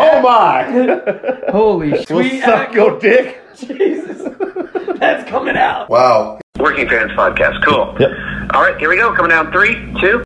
Oh my! Holy well, sweet suck your dick. Jesus. That's coming out. Wow. Working Fans Podcast. Cool. Yep. All right, here we go. Coming down three, two.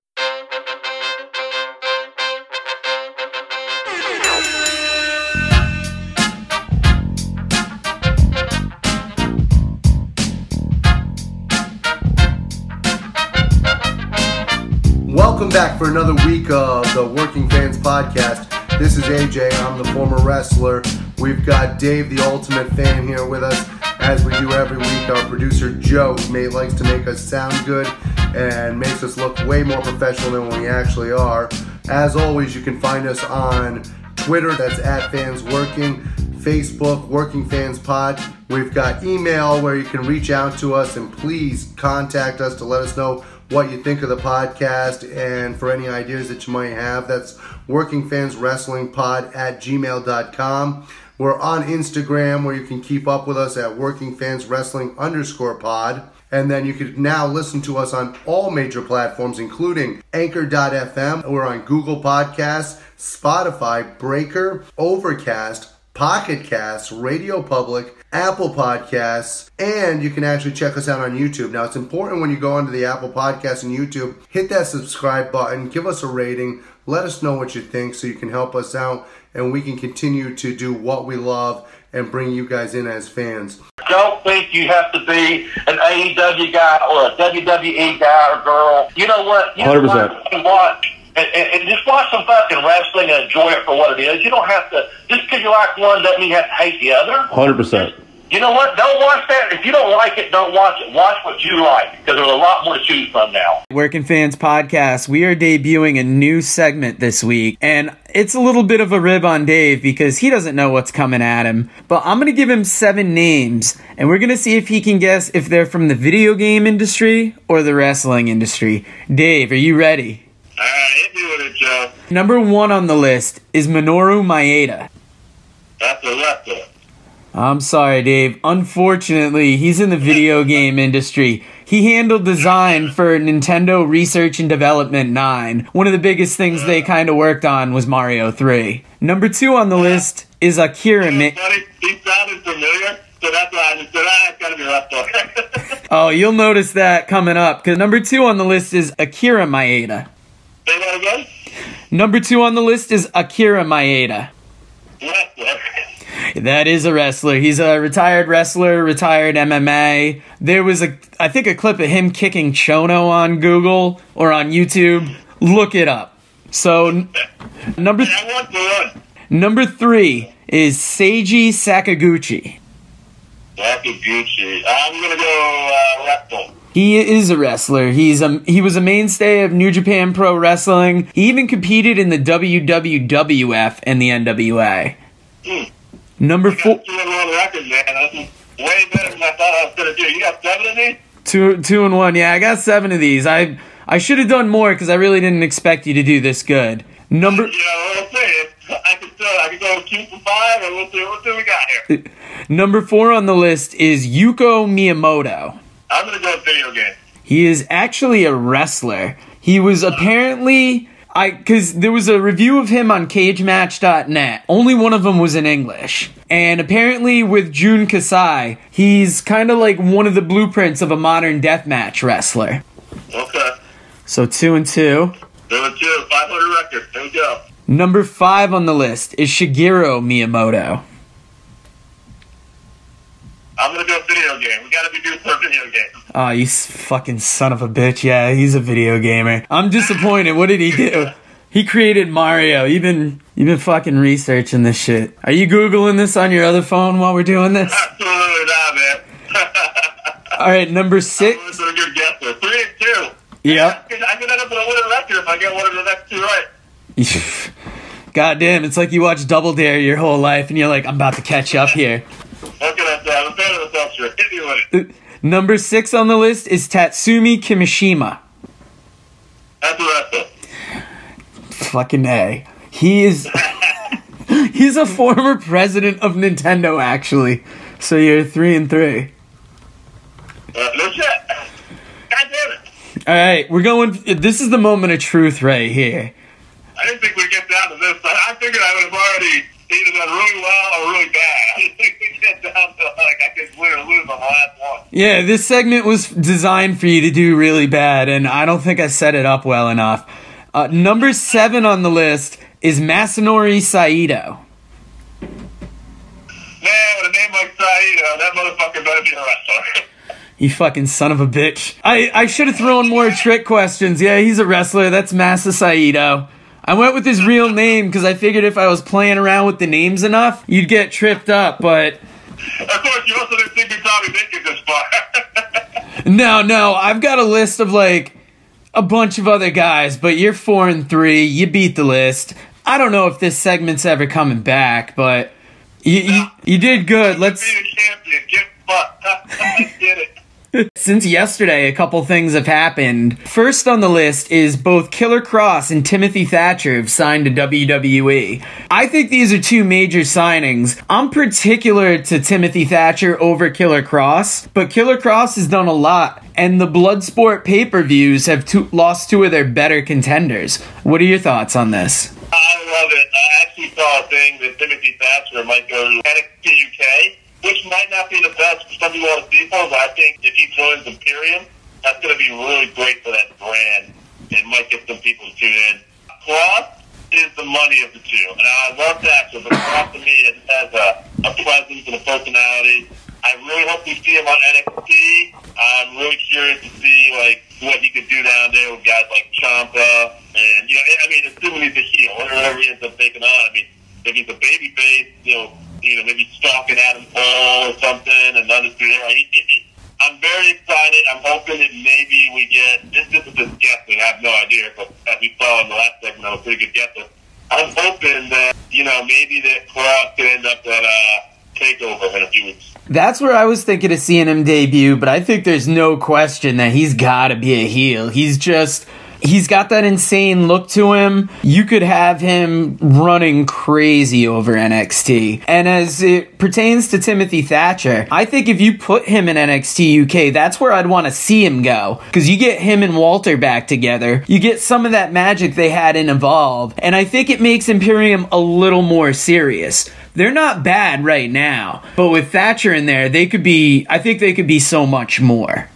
Welcome back for another week of the Working Fans Podcast. This is AJ. I'm the former wrestler. We've got Dave, the ultimate fan, here with us. As we do every week, our producer Joe may, likes to make us sound good and makes us look way more professional than we actually are. As always, you can find us on Twitter, that's at Fans Working, Facebook, Working Fans Pod. We've got email where you can reach out to us and please contact us to let us know what you think of the podcast and for any ideas that you might have. That's Working Fans Wrestling Pod at gmail.com. We're on Instagram where you can keep up with us at Working Fans Wrestling underscore pod. And then you can now listen to us on all major platforms, including Anchor.fm. We're on Google Podcasts, Spotify, Breaker, Overcast, Pocket Casts, Radio Public, Apple Podcasts, and you can actually check us out on YouTube. Now, it's important when you go onto the Apple Podcasts and YouTube, hit that subscribe button, give us a rating, let us know what you think so you can help us out and we can continue to do what we love and bring you guys in as fans. Don't think you have to be an AEW guy or a WWE guy or girl. You know what? You 100%. Know what? Watch and, and, and just watch some fucking wrestling and enjoy it for what it is. You don't have to just because you like one doesn't mean you have to hate the other. Hundred percent. You know what? Don't watch that. If you don't like it, don't watch it. Watch what you like because there's a lot more to choose from now. Working Fans Podcast, we are debuting a new segment this week, and it's a little bit of a rib on Dave because he doesn't know what's coming at him. But I'm going to give him seven names, and we're going to see if he can guess if they're from the video game industry or the wrestling industry. Dave, are you ready? All right, hit me with it, Joe. Number one on the list is Minoru Maeda. That's a wrestler. I'm sorry, Dave. Unfortunately, he's in the video game industry. He handled design for Nintendo Research and Development 9. One of the biggest things they kind of worked on was Mario 3. Number two on the list is Akira Mi- Funny, he sounded familiar, so that's why I just said, ah, it's got to be wrestler. Oh, you'll notice that coming up. Because number two on the list is Akira Maeda. Say that again? Number two on the list is Akira Maeda. Wrestler. That is a wrestler. He's a retired wrestler, retired MMA. There was a, I think, a clip of him kicking Chono on Google or on YouTube. Look it up. So, number I want the one. number three is Seiji Sakaguchi. Sakaguchi. I'm gonna go uh. He is a wrestler. He's a he was a mainstay of New Japan Pro Wrestling. He even competed in the WWWF and the NWA. Hmm. Number four, two and one record, man. That's way better than I thought I was gonna do. You got seven of these? two two and one. Yeah, I got seven of these. I I should have done more because I really didn't expect you to do this good. Number You know what I'm saying? I can still, I can go two for five, and we'll see, we'll see what we got here. number four on the list is Yuko Miyamoto. I'm gonna go video game. He is actually a wrestler. He was apparently I cuz there was a review of him on cagematch.net. Only one of them was in English. And apparently with Jun Kasai, he's kind of like one of the blueprints of a modern deathmatch wrestler. Okay. So 2 and 2. There were two, 500 records. There we go. Number 5 on the list is Shigeru Miyamoto. I'm gonna do a video game. We gotta be doing some video game. Oh, you fucking son of a bitch. Yeah, he's a video gamer. I'm disappointed. What did he do? He created Mario. You've been you've been fucking researching this shit. Are you googling this on your other phone while we're doing this? Absolutely not, man. All right, number six. is a good guess. Three and two. Yep. I could end up with a record if I get one of the next two right. God damn, it's like you watch Double Dare your whole life and you're like, I'm about to catch up here. Can I say? I'm a fan of the self Hit me with it. Number six on the list is Tatsumi Kimishima. That's wrestler. Fucking A. He is. He's a former president of Nintendo, actually. So you're three and three. Uh, no shit. God damn it. All right, we're going. This is the moment of truth right here. I didn't think we'd get down to this. I, I figured I would have already Yeah, this segment was designed for you to do really bad, and I don't think I set it up well enough. Uh, number seven on the list is Masanori Saito. Man, with a name like Saito, that motherfucker better be a wrestler. You fucking son of a bitch. I, I should have thrown more trick questions. Yeah, he's a wrestler. That's Masa Saito. I went with his real name because I figured if I was playing around with the names enough, you'd get tripped up, but of course, you also didn't think we Tommy Bacon this far. no, no. I've got a list of like a bunch of other guys, but you're four and three. You beat the list. I don't know if this segment's ever coming back, but you, you, you did good. Let's. Be a champion. Get fucked. I get it. Since yesterday, a couple things have happened. First on the list is both Killer Kross and Timothy Thatcher have signed to WWE. I think these are two major signings. I'm particular to Timothy Thatcher over Killer Kross, but Killer Kross has done a lot, and the Bloodsport pay per views have lost two of their better contenders. What are your thoughts on this? I love it. I actually saw a thing that Timothy Thatcher might go to NXT UK which might not be the best for some on people, but I think if he joins Imperium, that's going to be really great for that brand. It might get some people to tune in. Kross is the money of the two, and I love that. but Kross to me has a, a presence and a personality. I really hope we see him on NXT. I'm really curious to see like what he could do down there with guys like Ciampa, and you know, I mean, assuming he's a heel, whatever he ends up taking on. I mean, if he's a baby face, you know you know, maybe stalking Adam Cole or something, and understand. Like, it, it, I'm very excited. I'm hoping that maybe we get this. This is just guessing. I have no idea, but as we saw in the last segment, I was pretty good guesser. I'm hoping that you know maybe that Kross can end up at uh, takeover in a few weeks. That's where I was thinking of seeing him debut, but I think there's no question that he's got to be a heel. He's just He's got that insane look to him. You could have him running crazy over NXT. And as it pertains to Timothy Thatcher, I think if you put him in NXT UK, that's where I'd want to see him go. Because you get him and Walter back together. You get some of that magic they had in Evolve. And I think it makes Imperium a little more serious. They're not bad right now. But with Thatcher in there, they could be, I think they could be so much more.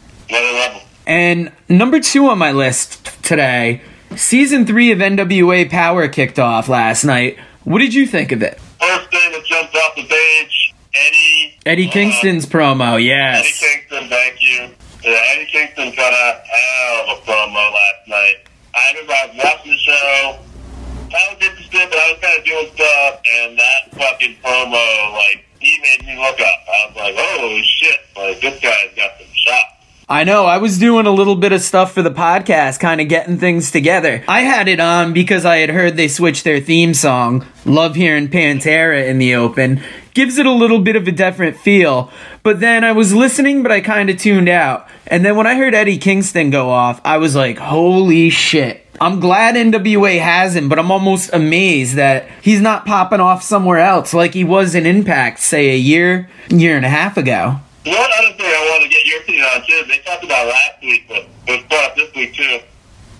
And number two on my list today, season three of NWA Power kicked off last night. What did you think of it? First thing that jumped off the page, Eddie. Eddie uh, Kingston's uh, promo, yes. Eddie Kingston, thank you. Yeah, Eddie Kingston cut a hell of a promo last night. I remember I was watching the show. I was interested, but I was kind of doing stuff, and that fucking promo, like, he made me look up. I was like, oh shit, like, this guy's got some shots. I know. I was doing a little bit of stuff for the podcast, kind of getting things together. I had it on because I had heard they switched their theme song. Love hearing Pantera in the open. Gives it a little bit of a different feel. But then I was listening, but I kind of tuned out. And then when I heard Eddie Kingston go off, I was like, holy shit. I'm glad NWA has him, but I'm almost amazed that he's not popping off somewhere else like he was in Impact, say a year, year and a half ago. One other thing I want to get your opinion on too, they talked about last week, but was brought up this week too.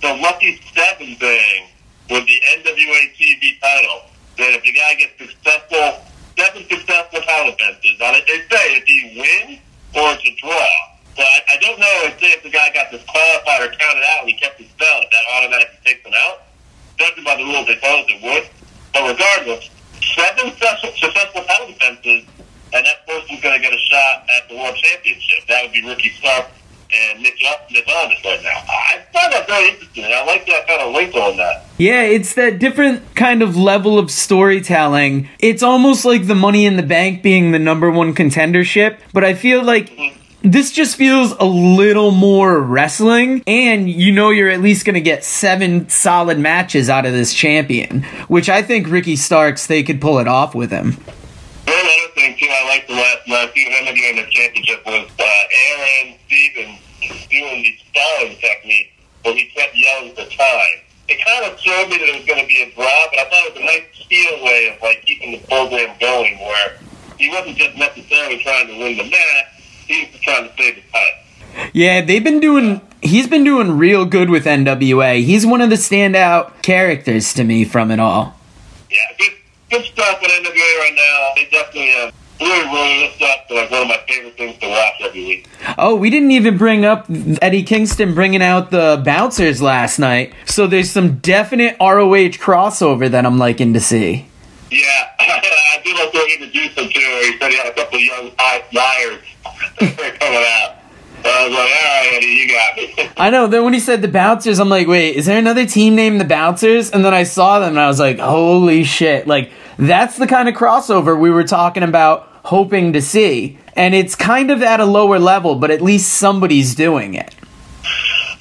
The Lucky Seven thing with the NWA TV title. That if the guy gets successful, seven successful title defenses, now they say if he wins or it's a draw. So I, I don't know if say if the guy got disqualified or counted out and he kept his belt, that automatically takes him out. Judging by the rules, they told it would. But regardless, seven successful title defenses and that person's going to get a shot at the World Championship. That would be Ricky Stark and Nick, Aldis right now. I find that very interesting. I like that kind of link on that. Yeah, it's that different kind of level of storytelling. It's almost like the Money in the Bank being the number one contendership, but I feel like. Mm-hmm. This just feels a little more wrestling, and you know you're at least going to get seven solid matches out of this champion, which I think Ricky Starks, they could pull it off with him thing too I liked the last him again in the championship was uh, Aron Stevens doing the spelling technique where he kept yelling the time. It kind of showed me that it was going to be a draw, but I thought it was a nice steal way of like keeping the program going, where he wasn't just necessarily trying to win the match; he was trying to save the title. Yeah, they've been doing. He's been doing real good with NWA. He's one of the standout characters to me from it all. Yeah, good, good stuff with NWA right now. They definitely have really lifts up to like one of my favorite things to watch every week. Oh, we didn't even bring up Eddie Kingston bringing out the bouncers last night. So there's some definite ROH crossover that I'm liking to see. Yeah, I do like to introduce him too. He said he had a couple of young high flyers coming out. I was like, all right, Eddie, you got me. I know. Then when he said the Bouncers, I'm like, wait, is there another team named the Bouncers? And then I saw them and I was like, holy shit! Like that's the kind of crossover we were talking about, hoping to see. And it's kind of at a lower level, but at least somebody's doing it.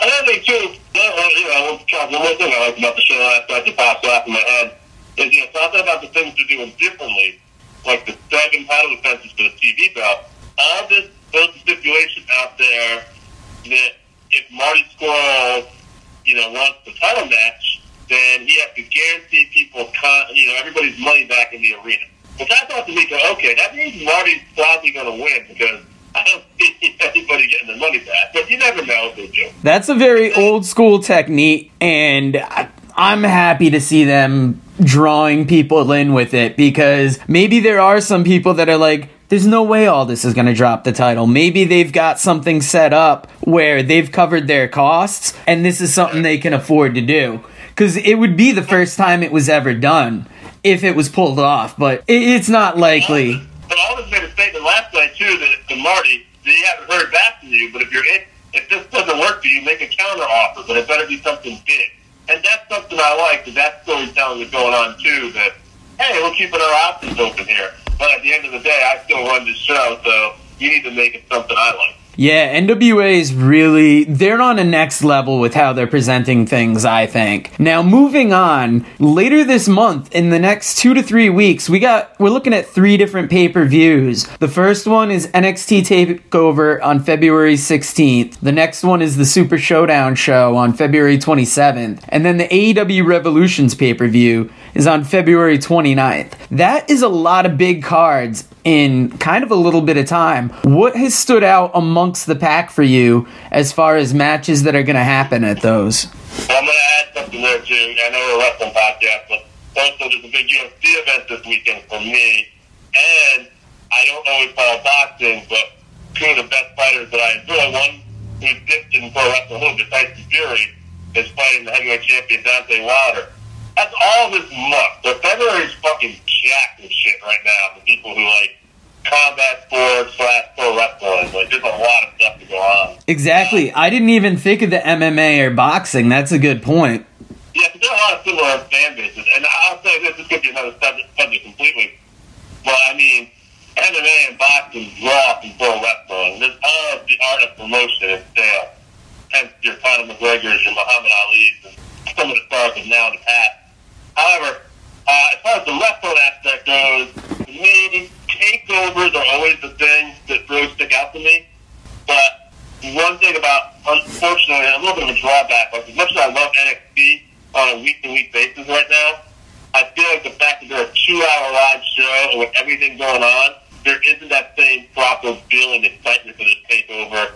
Another thing too, you know, one more thing I like about the show last night that pops off in my head is you know talking about the things they're doing differently, like the seven title defenses for the TV belt. All this those stipulation out there that if Marty Scurll, you know, wants the title match, then he has to guarantee people, con- you know, everybody's money back in the arena. Which I thought to me, okay, that means Marty's probably going to win because I don't see anybody getting their money back. But you never know do. That's a very old school technique, and I'm happy to see them drawing people in with it because maybe there are some people that are like, there's no way all this is going to drop the title. Maybe they've got something set up where they've covered their costs and this is something they can afford to do. Because it would be the first time it was ever done if it was pulled off, but it, it's not likely. But Aldis made a statement last night too that to Marty that he hasn't heard back from you. But if you're in, if this doesn't work for you, make a counter offer. But it better be something big. And that's something I like. That that storytelling is going on too. That hey, we're keeping our options open here. But at the end of the day, I still run this show, so you need to make it something I like. Yeah, NWA is really they're on a next level with how they're presenting things, I think. Now moving on, later this month in the next 2 to 3 weeks, we got we're looking at three different pay-per-views. The first one is NXT Takeover on February 16th. The next one is the Super Showdown show on February 27th, and then the AEW Revolutions pay-per-view is on February 29th. That is a lot of big cards in kind of a little bit of time. What has stood out amongst the pack for you as far as matches that are going to happen at those? I'm going to add something there too. I know we're a wrestling podcast, but also there's a big UFC event this weekend for me, and I don't always follow boxing, but two of the best fighters that I enjoy, one who's dipped in pro wrestling a little bit, Tyson Fury, is fighting the heavyweight champion Deontay Wilder. That's all this muck. The February's fucking jacked with shit right now The people who like combat sports slash pro wrestling. Like, there's a lot of stuff to go on. Exactly. Um, I didn't even think of the MMA or boxing. That's a good point. Yeah, there are a lot of similar fan bases. And I'll say this, this could be another subject, subject completely. But, I mean, MMA and boxing draw from pro wrestling. There's all of the art of promotion and sale. Hence your Conor McGregor's, your Muhammad Ali's, and some of the stars of now and the past. However, uh, as far as the wrestling aspect goes, to me, takeovers are always the thing that really stick out to me. But one thing about, unfortunately, a little bit of a drawback, like as much as I love NXT on a week-to-week basis right now, I feel like the fact that they're a two-hour live show and with everything going on, there isn't that same proper feeling excitement for this takeover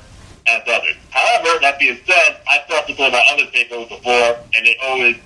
as others. However, that being said, I've felt this about other takeovers before, and they always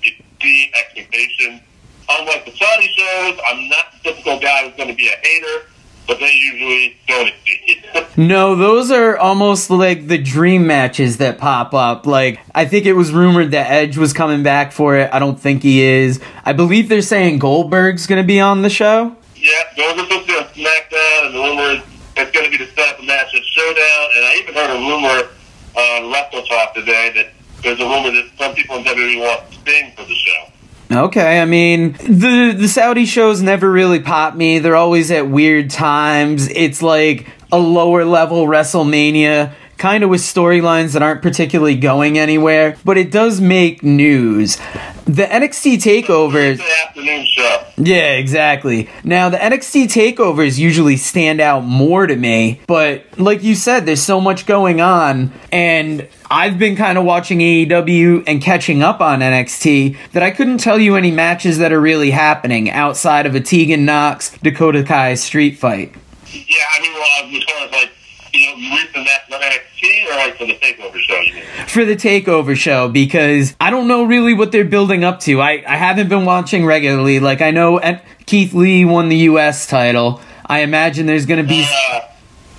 exceed expectations. Unlike the Saudi shows, I'm not the typical guy who's going to be a hater, but they usually don't exceed. No, those are almost like the dream matches that pop up. Like, I think it was rumored that Edge was coming back for it. I don't think he is. I believe they're saying Goldberg's going to be on the show. Yeah, those are supposed to be on SmackDown, and the rumor is it's going to be the setup match at Showdown. And I even heard a rumor uh, on Wrestle Talk today that there's a rumor that some people in WWE want Sting for the show. Okay, I mean, the the Saudi shows never really pop me. They're always at weird times. It's like a lower level WrestleMania, kind of with storylines that aren't particularly going anywhere, but it does make news. The NXT takeovers It's afternoon show. Yeah, exactly. Now, the NXT takeovers usually stand out more to me, but like you said, there's so much going on, and I've been kind of watching AEW and catching up on NXT that I couldn't tell you any matches that are really happening outside of a Tegan Nox Dakota Kai street fight. Yeah, I mean, well, as far as like, you know, recent NXT or like for the takeover show, you mean? For the takeover show, because I don't know really what they're building up to. I, I haven't been watching regularly. Like, I know Keith Lee won the US title. I imagine there's going to be Uh,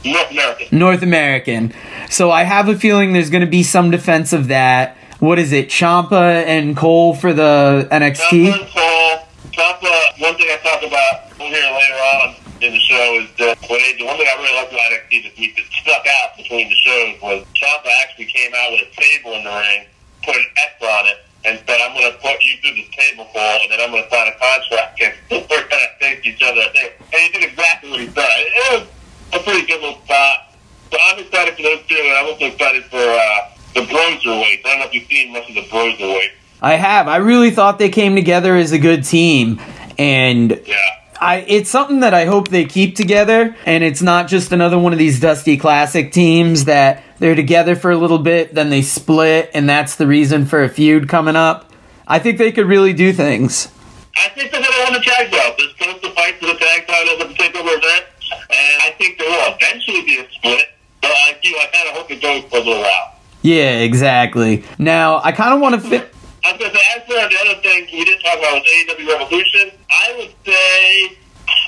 North American. North American. So I have a feeling there's going to be some defense of that. What is it? Ciampa and Cole for the NXT? Ciampa and Cole. Ciampa, one thing I talk about here later on in the show is that they, the one thing I really liked about NXT this week that stuck out between the shows was Ciampa actually came out with a table in the ring, put an X on it, and said, I'm going to put you through this table, Cole, and then I'm going to sign a contract, and we're going to face each other. And he did exactly what he said. It was a pretty good little spot. So I'm excited for those two, and I'm also excited for uh, the Broserweight. I don't know if you've seen much of the Broserweight. I have. I really thought they came together as a good team. And Yeah. I it's something that I hope they keep together and it's not just another one of these dusty classic teams that they're together for a little bit then they split and that's the reason for a feud coming up. I think they could really do things. I think they're going to win the tag belt. They're supposed to fight for the tag titles at the takeover event, and I think there will eventually be a split. But I do. I kind of hope it goes for a little while. Yeah, exactly. Now, I kind of want to fit I was going to say, as for the other thing we didn't talk about was AEW Revolution. I would say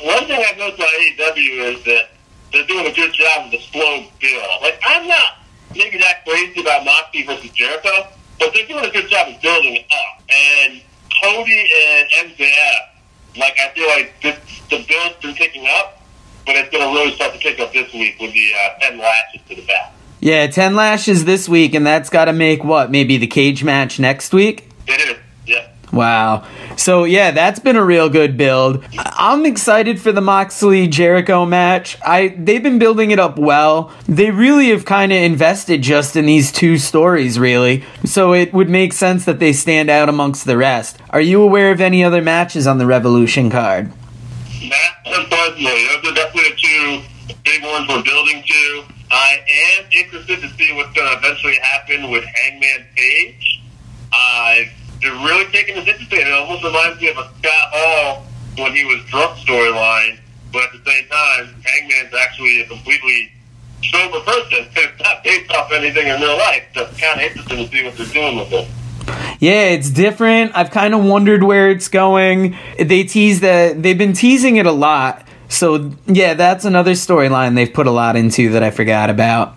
one thing I've noticed about AEW is that they're doing a good job of the slow build. Like I'm not maybe that crazy about Moxley versus Jericho, but they're doing a good job of building it up. And Cody and MJF, like I feel like this, the build's been picking up, but it's going to really start to pick up this week with the uh, ten lashes to the back. Yeah, 10 lashes this week and that's got to make what? Maybe the cage match next week? It is, yeah. Wow. So yeah, that's been a real good build. I'm excited for the Moxley Jericho match. I they've been building it up well. They really have kind of invested just in these two stories really. So it would make sense that they stand out amongst the rest. Are you aware of any other matches on the Revolution card? Not unfortunately. Those are definitely the two big ones we're building to. I am interested to see what's going to eventually happen with Hangman Page. Uh, they're really taking this interesting. It almost reminds me of a Scott Hall when he was drunk storyline, but at the same time, Hangman's actually a completely sober person. It's not based off anything in real life. So it's kind of interesting to see what they're doing with it. Yeah, it's different. I've kind of wondered where it's going. They tease that they've been teasing it a lot. So yeah, that's another storyline they've put a lot into that I forgot about.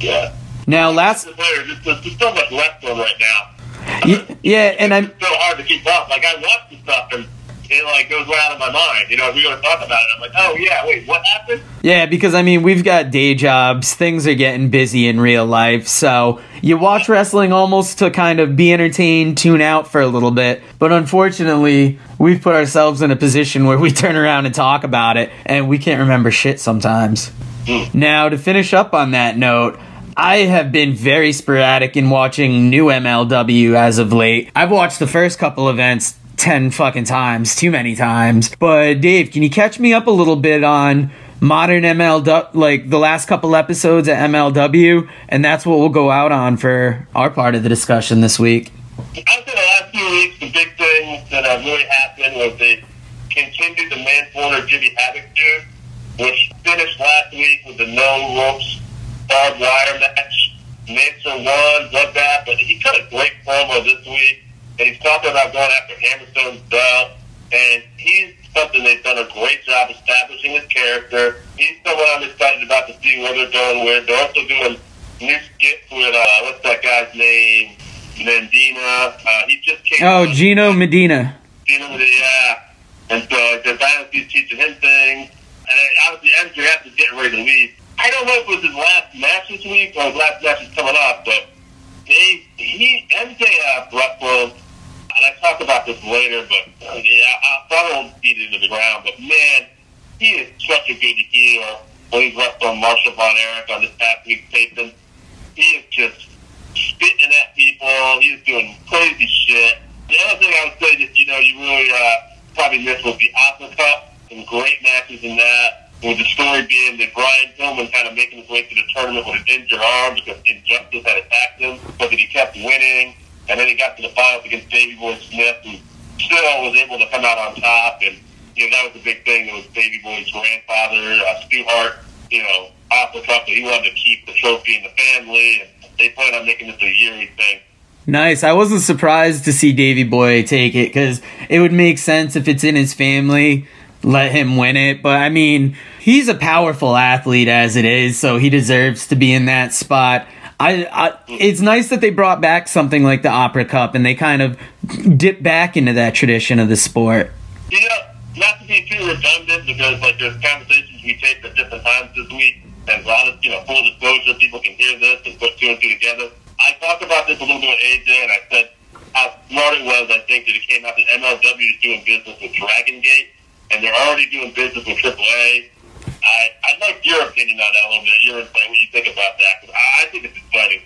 Yeah. Now last there's, there's so much left on right now. y- yeah, and I'm it's so hard to keep up. Like I watch the stuff and it like goes right out of my mind. You know, if we're gonna talk about it, I'm like, oh yeah, wait, what happened? Yeah, because I mean, we've got day jobs, things are getting busy in real life, so you watch wrestling almost to kind of be entertained, tune out for a little bit. But unfortunately, we've put ourselves in a position where we turn around and talk about it, and we can't remember shit sometimes. Hmm. Now, to finish up on that note, I have been very sporadic in watching new MLW as of late. I've watched the first couple events 10 fucking times, too many times. But Dave, can you catch me up a little bit on modern MLW, like the last couple episodes at MLW? And that's what we'll go out on for our part of the discussion this week. Would the last few weeks, the big thing that have really happened was they continued the Manslaughter Jimmy Havoc feud, which finished last week with the no ropes barbed wire match. Mixer won, bloodbath, but he cut a great promo this week, and he's talking about going after Hammerstone's belt, and he's something they've done a great job establishing his character. He's someone I'm excited about to see where they're going with. They're also doing new skits with, uh, what's that guy's name? Mendina. Uh, he just came Oh, Gino Medina. Gino Medina, yeah. And so the Dynasty's teaching him things. And obviously MJF is getting ready to leave. I don't know if it was his last match this week or his last match is coming up, but they, he, MJF wrestled, and I talk about this later, but yeah, I probably won't beat it into the ground, but man, he is such a good heel when he's wrestling Marshall Von Erich on this past week's taping. He is just spitting at people. He's doing crazy shit. The other thing I would say that, you know, you really uh, probably missed was the Opera Cup. Some great matches in that. With the story being that Brian Pillman kind of making his way to the tournament with an injured arm because Injustice had attacked him, but that he kept winning. And then he got to the finals against Davey Boy Smith, and still was able to come out on top. And, you know, that was the big thing. It was Davey Boy's grandfather, uh, Stu Hart, you know, Opera Cup, that he wanted to keep the trophy in the family. And they plan on making this a yearly thing. Nice. I wasn't surprised to see Davey Boy take it because it would make sense if it's in his family let him win it. But I mean, he's a powerful athlete as it is, so he deserves to be in that spot. I, I, it's nice that they brought back something like the Opera Cup and they kind of dip back into that tradition of the sport. Know, not to be too redundant because like there's conversations we take at different times this week, and a lot of you know full disclosure, people can hear this and put two and two together. I talked about this a little bit with AJ, and I said how smart it was. I think that it came out that MLW is doing business with Dragon Gate, and they're already doing business with AAA. I I'd like your opinion on that a little bit. Your insight, what you think about that? 'cause I, I think it's exciting.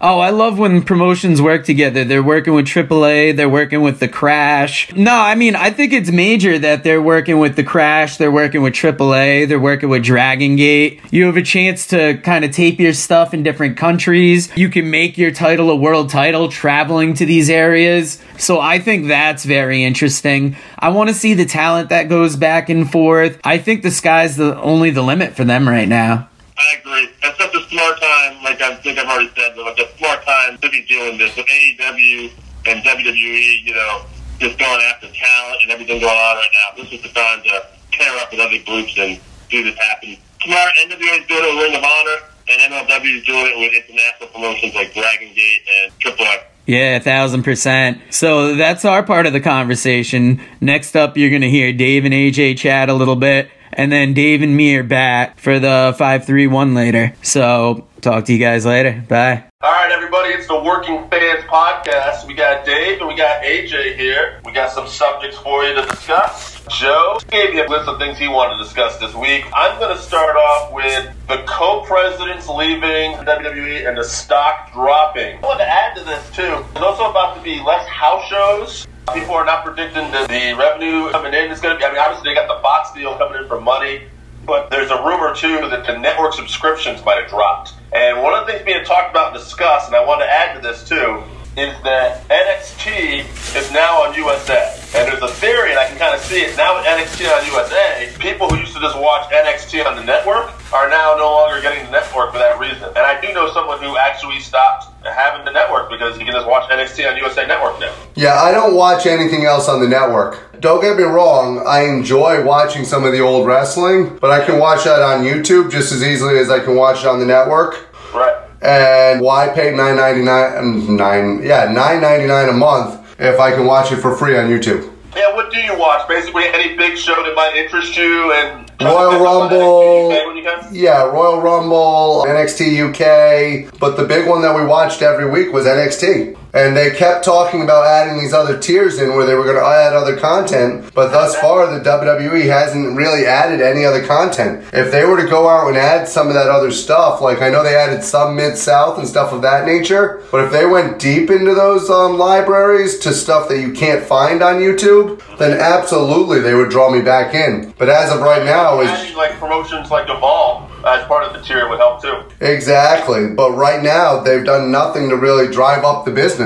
Oh, I love when promotions work together. They're working with AAA, they're working with the Crash. No, I mean, I think it's major that they're working with the Crash, they're working with AAA, they're working with Dragon Gate. You have a chance to kind of tape your stuff in different countries. You can make your title a world title traveling to these areas. So I think that's very interesting. I want to see the talent that goes back and forth. I think the sky's the only the limit for them right now. I agree. It's such a smart time, like I think I've already said, but like a smart time to be doing this with AEW and WWE, you know, just going after talent and everything going on right now. This is the time to pair up with other groups and do this happen. Smart NWA is doing it with Ring of Honor, and MLW is doing it with international promotions like Dragon Gate and AAA. Yeah, a thousand percent. So that's our part of the conversation. Next up, you're going to hear Dave and AJ chat a little bit, and then Dave and me are back for the 531 later. So talk to you guys later. Bye. All right, everybody, it's the Working Fans Podcast. We got Dave and we got AJ here. We got some subjects for you to discuss. Joe gave me a list of things he wanted to discuss this week. I'm going to start off with the co-presidents leaving WWE and the stock dropping. I want to add to this, too. There's also about to be less house shows. People are not predicting that the revenue coming in is going to be, I mean, obviously they got the Fox deal coming in for money. But there's a rumor too that the network subscriptions might have dropped. And one of the things being talked about and discussed, and I want to add to this too, is that NXT is now on USA. And there's a theory, and I can kind of see it now with NXT on USA. People who used to just watch NXT on the network are now no longer getting the network for that reason. And I do know someone who actually stopped having the network because he can just watch NXT on USA Network now. Yeah, I don't watch anything else on the network. Don't get me wrong, I enjoy watching some of the old wrestling, but I can watch that on YouTube just as easily as I can watch it on the network. Right. And why pay nine ninety nine nine yeah nine ninety nine a month if I can watch it for free on YouTube? Yeah, what do you watch? Basically, any big show that might interest you and Royal Rumble. when you can? Yeah, Royal Rumble, NXT UK, but the big one that we watched every week was NXT. And they kept talking about adding these other tiers in where they were going to add other content, but thus far the WWE hasn't really added any other content. If they were to go out and add some of that other stuff, like I know they added some Mid South and stuff of that nature, but if they went deep into those um, libraries to stuff that you can't find on YouTube, then absolutely they would draw me back in. But as of right now, is Adding, like promotions like Evolve as part of the tier would help too. Exactly. But right now, they've done nothing to really drive up the business.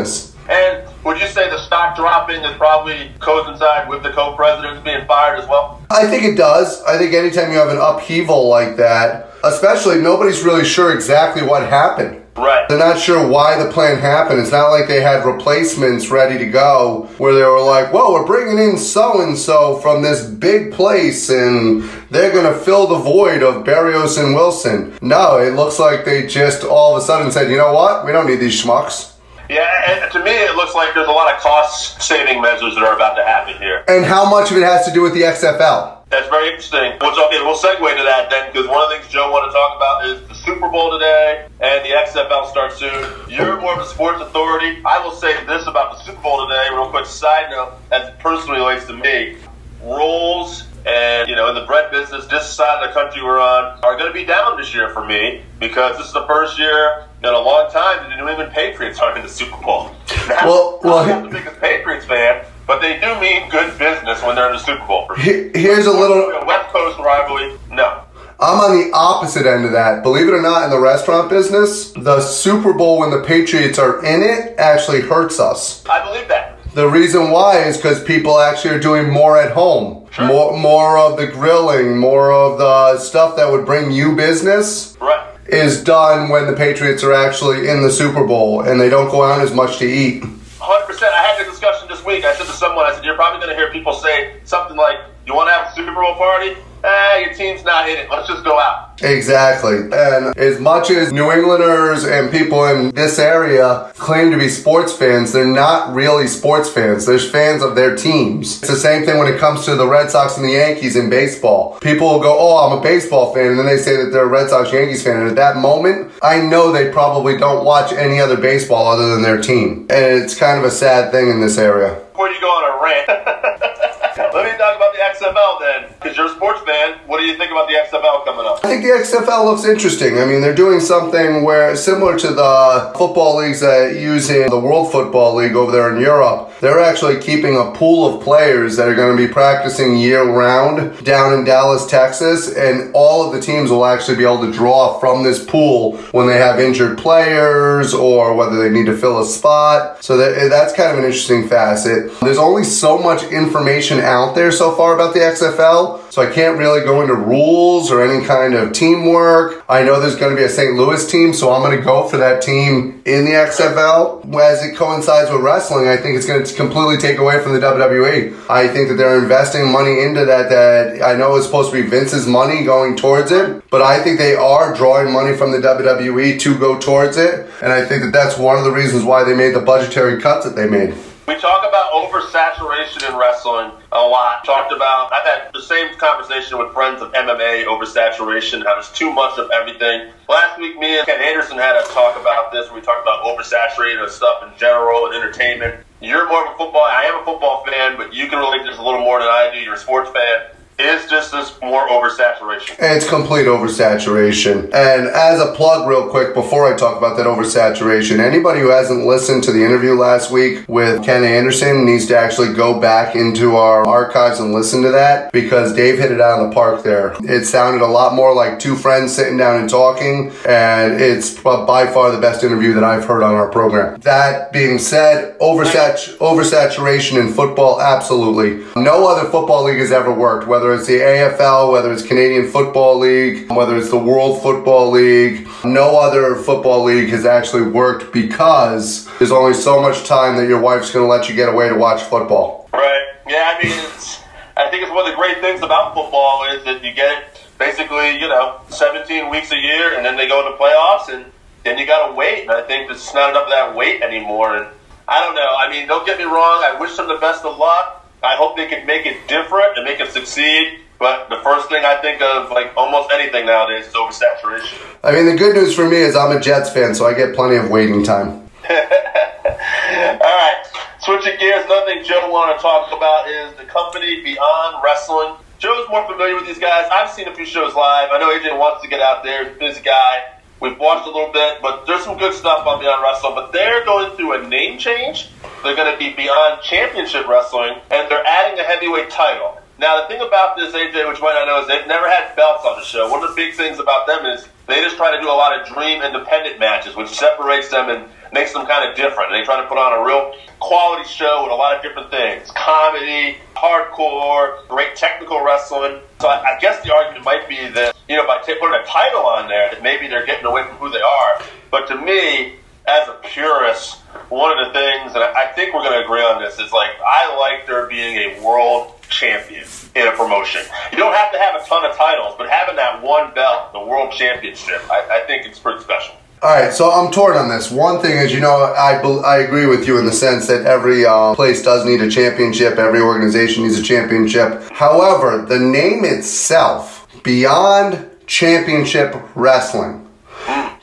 And would you say the stock dropping is probably coincide with the co-presidents being fired as well? I think it does. I think anytime you have an upheaval like that, especially nobody's really sure exactly what happened. Right. They're not sure why the plan happened. It's not like they had replacements ready to go where they were like, whoa, we're bringing in so and so from this big place and they're going to fill the void of Barrios and Wilson. No, it looks like they just all of a sudden said, you know what? We don't need these schmucks. Yeah, to me it looks like there's a lot of cost-saving measures that are about to happen here. And how much of it has to do with the XFL? That's very interesting. Which, okay, we'll segue to that then, because one of the things Joe wanted to talk about is the Super Bowl today and the XFL starts soon. You're more of a sports authority. I will say this about the Super Bowl today, real quick side note, as it personally relates to me. Rules and, you know, in the bread business, this side of the country we're on, are going to be down this year for me because this is the first year in a long time that the New England Patriots aren't in the Super Bowl. Now, Well- well, I'm not the biggest Patriots fan, but they do mean good business when they're in the Super Bowl Here's a little. A West Coast rivalry, no. I'm on the opposite end of that. Believe it or not, in the restaurant business, the Super Bowl when the Patriots are in it actually hurts us. I believe that. The reason why is because people actually are doing more at home. More, more of the grilling, more of the stuff that would bring you business Right. is done when the Patriots are actually in the Super Bowl and they don't go out as much to eat. 100%. I had the discussion this week. I said to someone, I said, you're probably going to hear people say something like, You want to have a Super Bowl party? Eh, your team's not in it. Let's just go out. Exactly. And as much as New Englanders and people in this area claim to be sports fans, they're not really sports fans. They're fans of their teams. It's the same thing when it comes to the Red Sox and the Yankees in baseball. People will go, Oh, I'm a baseball fan. And then they say that they're a Red Sox Yankees fan. And at that moment, I know they probably don't watch any other baseball other than their team. And it's kind of a sad thing in this area. Before you go on a rant, let me talk about XFL then. Because you're a sports fan, what do you think about the XFL coming up? I think the XFL looks interesting. I mean, they're doing something where similar to the football leagues that use in the World Football League over there in Europe. They're actually keeping a pool of players that are going to be practicing year round down in Dallas, Texas, and all of the teams will actually be able to draw from this pool when they have injured players or whether they need to fill a spot. So that, that's kind of an interesting facet. There's only so much information out there so far about the XFL, so I can't really go into rules or any kind of teamwork. I know there's going to be a St. Louis team, so I'm going to go for that team in the XFL. As it coincides with wrestling, I think it's going to completely take away from the WWE. I think that they're investing money into that that I know is supposed to be Vince's money going towards it, but I think they are drawing money from the WWE to go towards it, and I think that that's one of the reasons why they made the budgetary cuts that they made. We talk about oversaturation in wrestling a lot. Talked about, I've had the same conversation with friends of MMA oversaturation, how there's too much of everything. Last week, me and Ken Anderson had a talk about this. We talked about oversaturating of stuff in general and entertainment. You're more of a football, I am a football fan, but you can relate to this a little more than I do. You're a sports fan. Is just this more oversaturation? It's complete oversaturation. And as a plug, real quick, before I talk about that oversaturation, anybody who hasn't listened to the interview last week with Ken Anderson needs to actually go back into our archives and listen to that because Dave hit it out of the park there. It sounded a lot more like two friends sitting down and talking, and it's by far the best interview that I've heard on our program. That being said, oversat- oversaturation in football, absolutely. No other football league has ever worked, whether it's the AFL, whether it's Canadian Football League, whether it's the World Football League. No other football league has actually worked because there's only so much time that your wife's going to let you get away to watch football. Right. Yeah, I mean, it's, I think it's one of the great things about football is that you get basically, you know, 17 weeks a year, and then they go into playoffs, and then you got to wait. And I think there's not enough of that wait anymore. And I don't know. I mean, don't get me wrong. I wish them the best of luck. I hope they can make it different and make it succeed. But the first thing I think of, like almost anything nowadays, is oversaturation. I mean, the good news for me is I'm a Jets fan, so I get plenty of waiting time. All right, switching gears. Another thing Joe wanted to talk about is the company Beyond Wrestling. Joe's more familiar with these guys. I've seen a few shows live. I know AJ wants to get out there. He's a busy guy. We've watched a little bit, but there's some good stuff on Beyond Wrestling. But they're going through a name change. They're going to be Beyond Championship Wrestling, and they're adding a heavyweight title. Now, the thing about this, AJ, which you might not know, is they've never had belts on the show. One of the big things about them is they just try to do a lot of dream independent matches, which separates them and makes them kind of different. They try to put on a real quality show with a lot of different things comedy, hardcore, great technical wrestling. So I, I guess the argument might be that, you know, by t- putting a title on there, that maybe they're getting away from who they are. But to me, as a purist, one of the things, and I, I think we're going to agree on this, is like, I like there being a world champion in a promotion. You don't have to have a ton of titles, but having that one belt, the world championship, I, I think it's pretty special. All right, so I'm torn on this. One thing is, you know, I, I agree with you in the sense that every uh, place does need a championship, every organization needs a championship. However, the name itself, Beyond Championship Wrestling,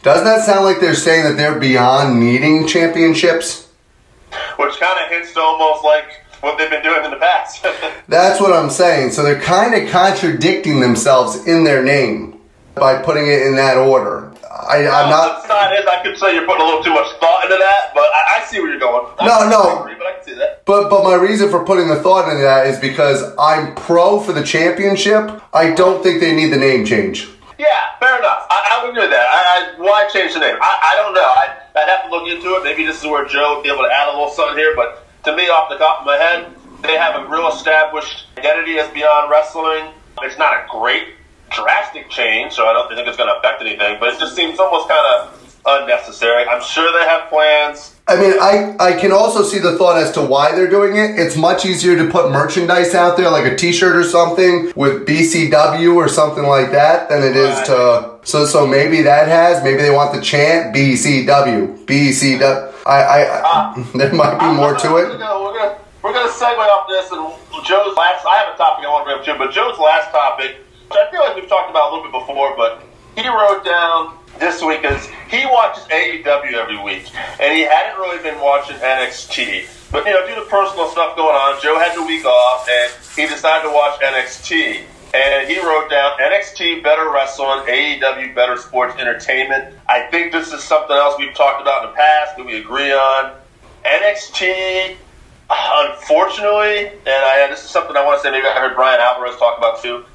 doesn't that sound like they're saying that they're beyond needing championships? Which kind of hints to almost like what they've been doing in the past. That's what I'm saying. So they're kind of contradicting themselves in their name by putting it in that order. I, I'm not. The side is, I could say you're putting a little too much thought into that, but I, I see where you're going. I No, no. agree, but I can see that. But but my reason for putting the thought into that is because I'm pro for the championship. I don't think they need the name change. Yeah, fair enough. I, I would with that. I, I, why change the name? I, I don't know. I, I'd have to look into it. Maybe this is where Joe would be able to add a little something here. But to me, off the top of my head, they have a real established identity as Beyond Wrestling. It's not a great drastic change, so I don't think it's going to affect anything. But it just seems almost kind of unnecessary. I'm sure they have plans. I mean, I, I can also see the thought as to why they're doing it. It's much easier to put merchandise out there, like a T-shirt or something with BCW or something like that, than it is Right. to. So so maybe that has. Maybe they want the chant BCW BCW. I I, I ah. there might be more to We're it. gonna, we're gonna we're gonna segue off this and Joe's last. I have a topic I want to bring up too, but Joe's last topic, which I feel like we've talked about a little bit before, but he wrote down this week is he watches AEW every week, and he hadn't really been watching NXT. But you know, due to personal stuff going on, Joe had the week off, and he decided to watch NXT. And he wrote down NXT better wrestling, AEW better sports entertainment. I think this is something else we've talked about in the past that we agree on. NXT, unfortunately, and I, this is something I want to say. Maybe I heard Bryan Alvarez talk about too.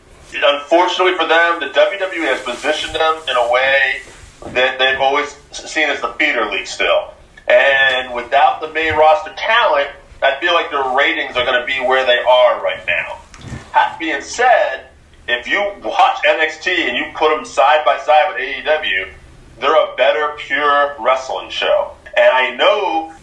Unfortunately for them, the WWE has positioned them in a way that they've always seen as the feeder league still. And without the main roster talent, I feel like their ratings are going to be where they are right now. That being said, if you watch NXT and you put them side by side with AEW, they're a better pure wrestling show. And I know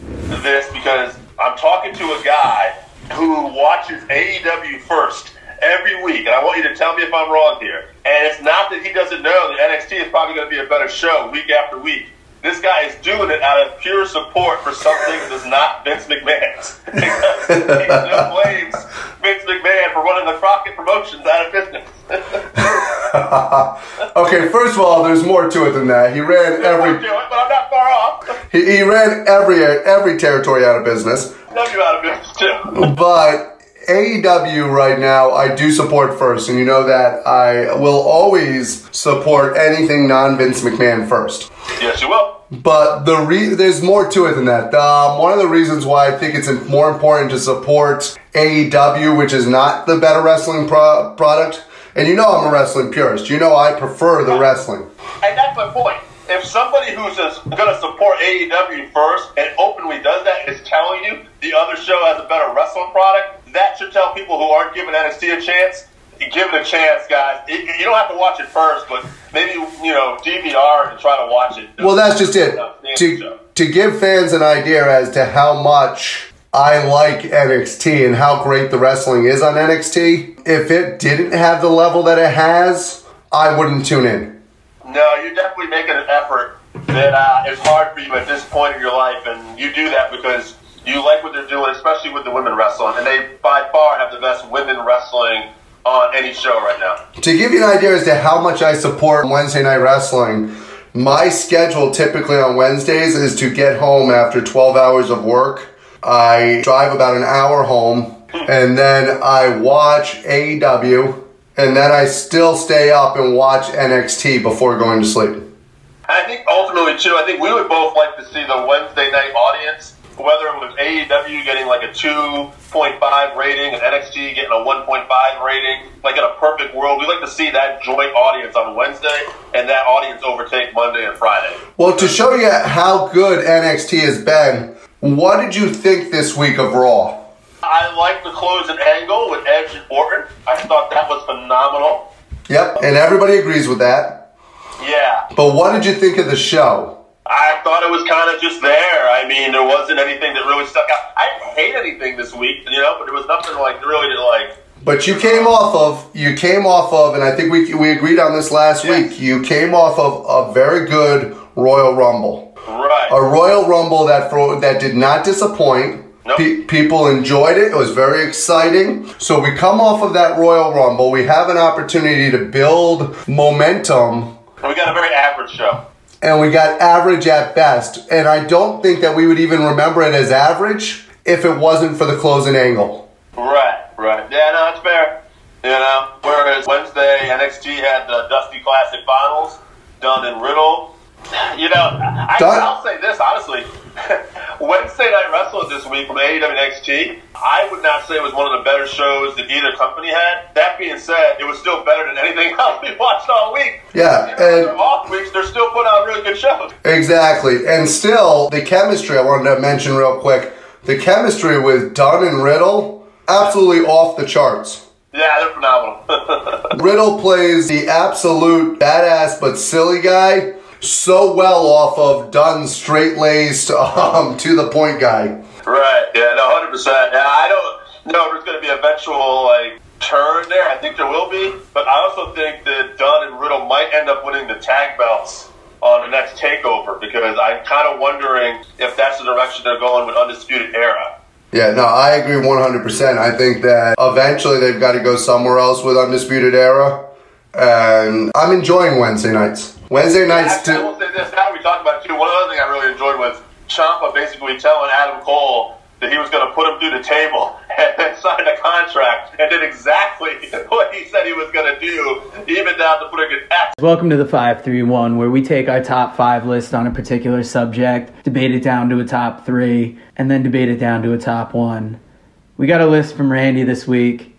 this because I'm talking to a guy who watches AEW first every week, and I want you to tell me if I'm wrong here. And it's not that he doesn't know that NXT is probably going to be a better show week after week. This guy is doing it out of pure support for something that is not Vince McMahon's. he still blames Vince McMahon for running the Crockett Promotions out of business. Okay, first of all, there's more to it than that. He ran every it, but I'm not far off. he, he ran every every territory out of business. W out of business too. But AEW right now, I do support first, and you know that I will always support anything non Vince McMahon first. yes, you will. But the re- there's more to it than that. Um, one of the reasons why I think it's more important to support AEW, which is not the better wrestling pro- product, and you know I'm a wrestling purist. You know I prefer the wrestling. And that's my point. If somebody who's just going to support AEW first and openly does that is telling you the other show has a better wrestling product, that should tell people who aren't giving NXT a chance, give it a chance, guys. It- you don't have to watch it first, but maybe you know DVR and try to watch it. Well, that's just it. To to give fans an idea as to how much I like NXT and how great the wrestling is on NXT. If it didn't have the level that it has, I wouldn't tune in. No, you're definitely making an effort that uh, is hard for you at this point in your life, and you do that because you like what they're doing, especially with the women wrestling, and they by far have the best women wrestling on any show right now. To give you an idea as to how much I support Wednesday Night Wrestling, my schedule typically on Wednesdays is to get home after 12 hours of work. I drive about an hour home, hmm. and then I watch AEW, and then I still stay up and watch NXT before going to sleep. I think ultimately too, I think we would both like to see the Wednesday night audience, whether it was AEW getting like a 2.5 rating and NXT getting a 1.5 rating, like in a perfect world, we'd like to see that joint audience on Wednesday and that audience overtake Monday and Friday. Well, to show you how good NXT has been, what did you think this week of Raw? I like the closing angle with Edge and Orton. I thought that was phenomenal. Yep, and everybody agrees with that. Yeah. But what did you think of the show? I thought it was kind of just there. I mean, there wasn't anything that really stuck out. I didn't hate anything this week, you know, but there was nothing like really to like. But you came off of you came off of, and I think we we agreed on this last Yes. week. You came off of a very good Royal Rumble, Right. a Royal Rumble that for, that did not disappoint. Nope. Pe- people enjoyed it. It was very exciting. So we come off of that Royal Rumble. We have an opportunity to build momentum And we got a very average show. And we got average at best. And I don't think that we would even remember it as average if it wasn't for the closing angle. Right, right. Yeah, no, it's fair. You know, whereas Wednesday NXT had the Dusty Classic Finals Dunne and Riddle. You know, I, Done- I'll say this honestly. Wednesday Night Wrestling this week from AEW NXT, I would not say it was one of the better shows that either company had. That being said, it was still better than anything else we watched all week. Yeah, Even and- off weeks, they're still putting on really good shows. Exactly. And still, the chemistry, I wanted to mention real quick the chemistry with Dunne and Riddle, absolutely off the charts. Yeah, they're phenomenal. Riddle plays the absolute badass but silly guy. So well off of Dunne's straight laced, um, to the point guy. Right. Yeah. No. Hundred percent. Yeah. I don't know if there's going to be eventual like turn there. I think there will be, but I also think that Dunn and Riddle might end up winning the tag belts on the next takeover because I'm kind of wondering if that's the direction they're going with Undisputed Era. Yeah, no, I agree 100%. I think that eventually they've got to go somewhere else with Undisputed Era. And I'm enjoying Wednesday nights. Wednesday nights, Actually, I too. will say this. Now we talked about it too. One other thing I really enjoyed was Ciampa basically telling Adam Cole that he was going to put him through the table and then signed a contract and did exactly what he said he was going to do, even down to putting an X Welcome to the 531, where we take our top five list on a particular subject, debate it down to a top three, and then debate it down to a top one. We got a list from Randy this week,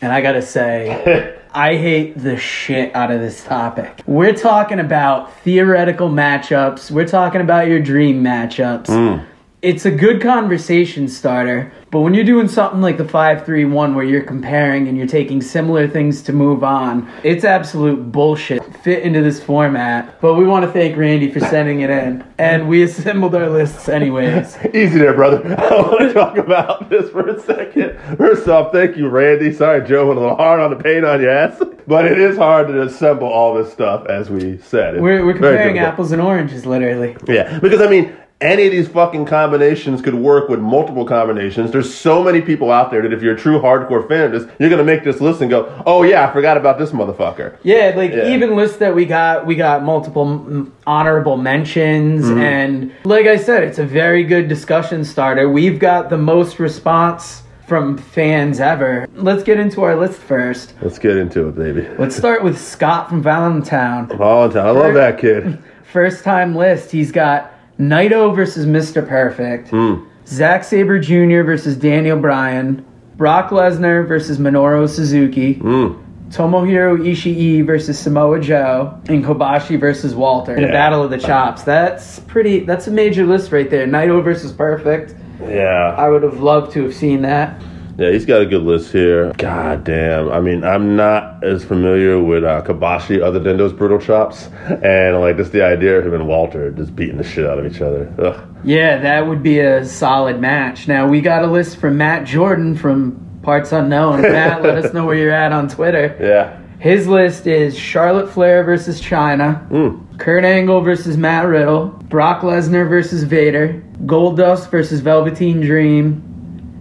and I gotta say, I hate the shit out of this topic. We're talking about theoretical matchups, we're talking about your dream matchups. Hmm. It's a good conversation starter, but when you're doing something like the 531 where you're comparing and you're taking similar things to move on, it's absolute bullshit. Fit into this format. But we want to thank Randy for sending it in. And we assembled our lists anyways. Easy there, brother. I want to talk about this for a second. First off, thank you, Randy. Sorry, Joe went a little hard on the paint on your ass. But it is hard to assemble all this stuff, as we said. It's We're, we're comparing apples and oranges, literally. Yeah, because I mean, any of these fucking combinations could work with multiple combinations. There's so many people out there that if you're a true hardcore fan of this, you're gonna make this list and go, "Oh yeah, I forgot about this motherfucker." Yeah, like Yeah. even lists that we got, we got multiple honorable mentions, Mm-hmm. and like I said, it's a very good discussion starter. We've got the most response from fans ever. Let's get into our list first. Let's get into it, baby. Let's start with Scott from Valentine. Valentine, I love that kid. First time list, he's got Naito versus Mr. Perfect, Hmm. Zack Sabre Jr. versus Daniel Bryan, Brock Lesnar versus Minoru Suzuki, Hmm. Tomohiro Ishii versus Samoa Joe, and Kobashi versus Walter in a battle of the chops. That's pretty. That's a major list right there. Naito versus Perfect. Yeah, I would have loved to have seen that. Yeah, he's got a good list here. God damn. I mean, I'm not as familiar with uh, Kobashi other than those brutal chops, and like just the idea of him and Walter just beating the shit out of each other. Ugh. Yeah, that would be a solid match. Now we got a list from Matt Jordan from Parts Unknown. Matt, let us know where you're at on Twitter. Yeah. His list is Charlotte Flair versus Chyna, Kurt Angle versus Matt Riddle, Brock Lesnar versus Vader, Goldust versus Velveteen Dream,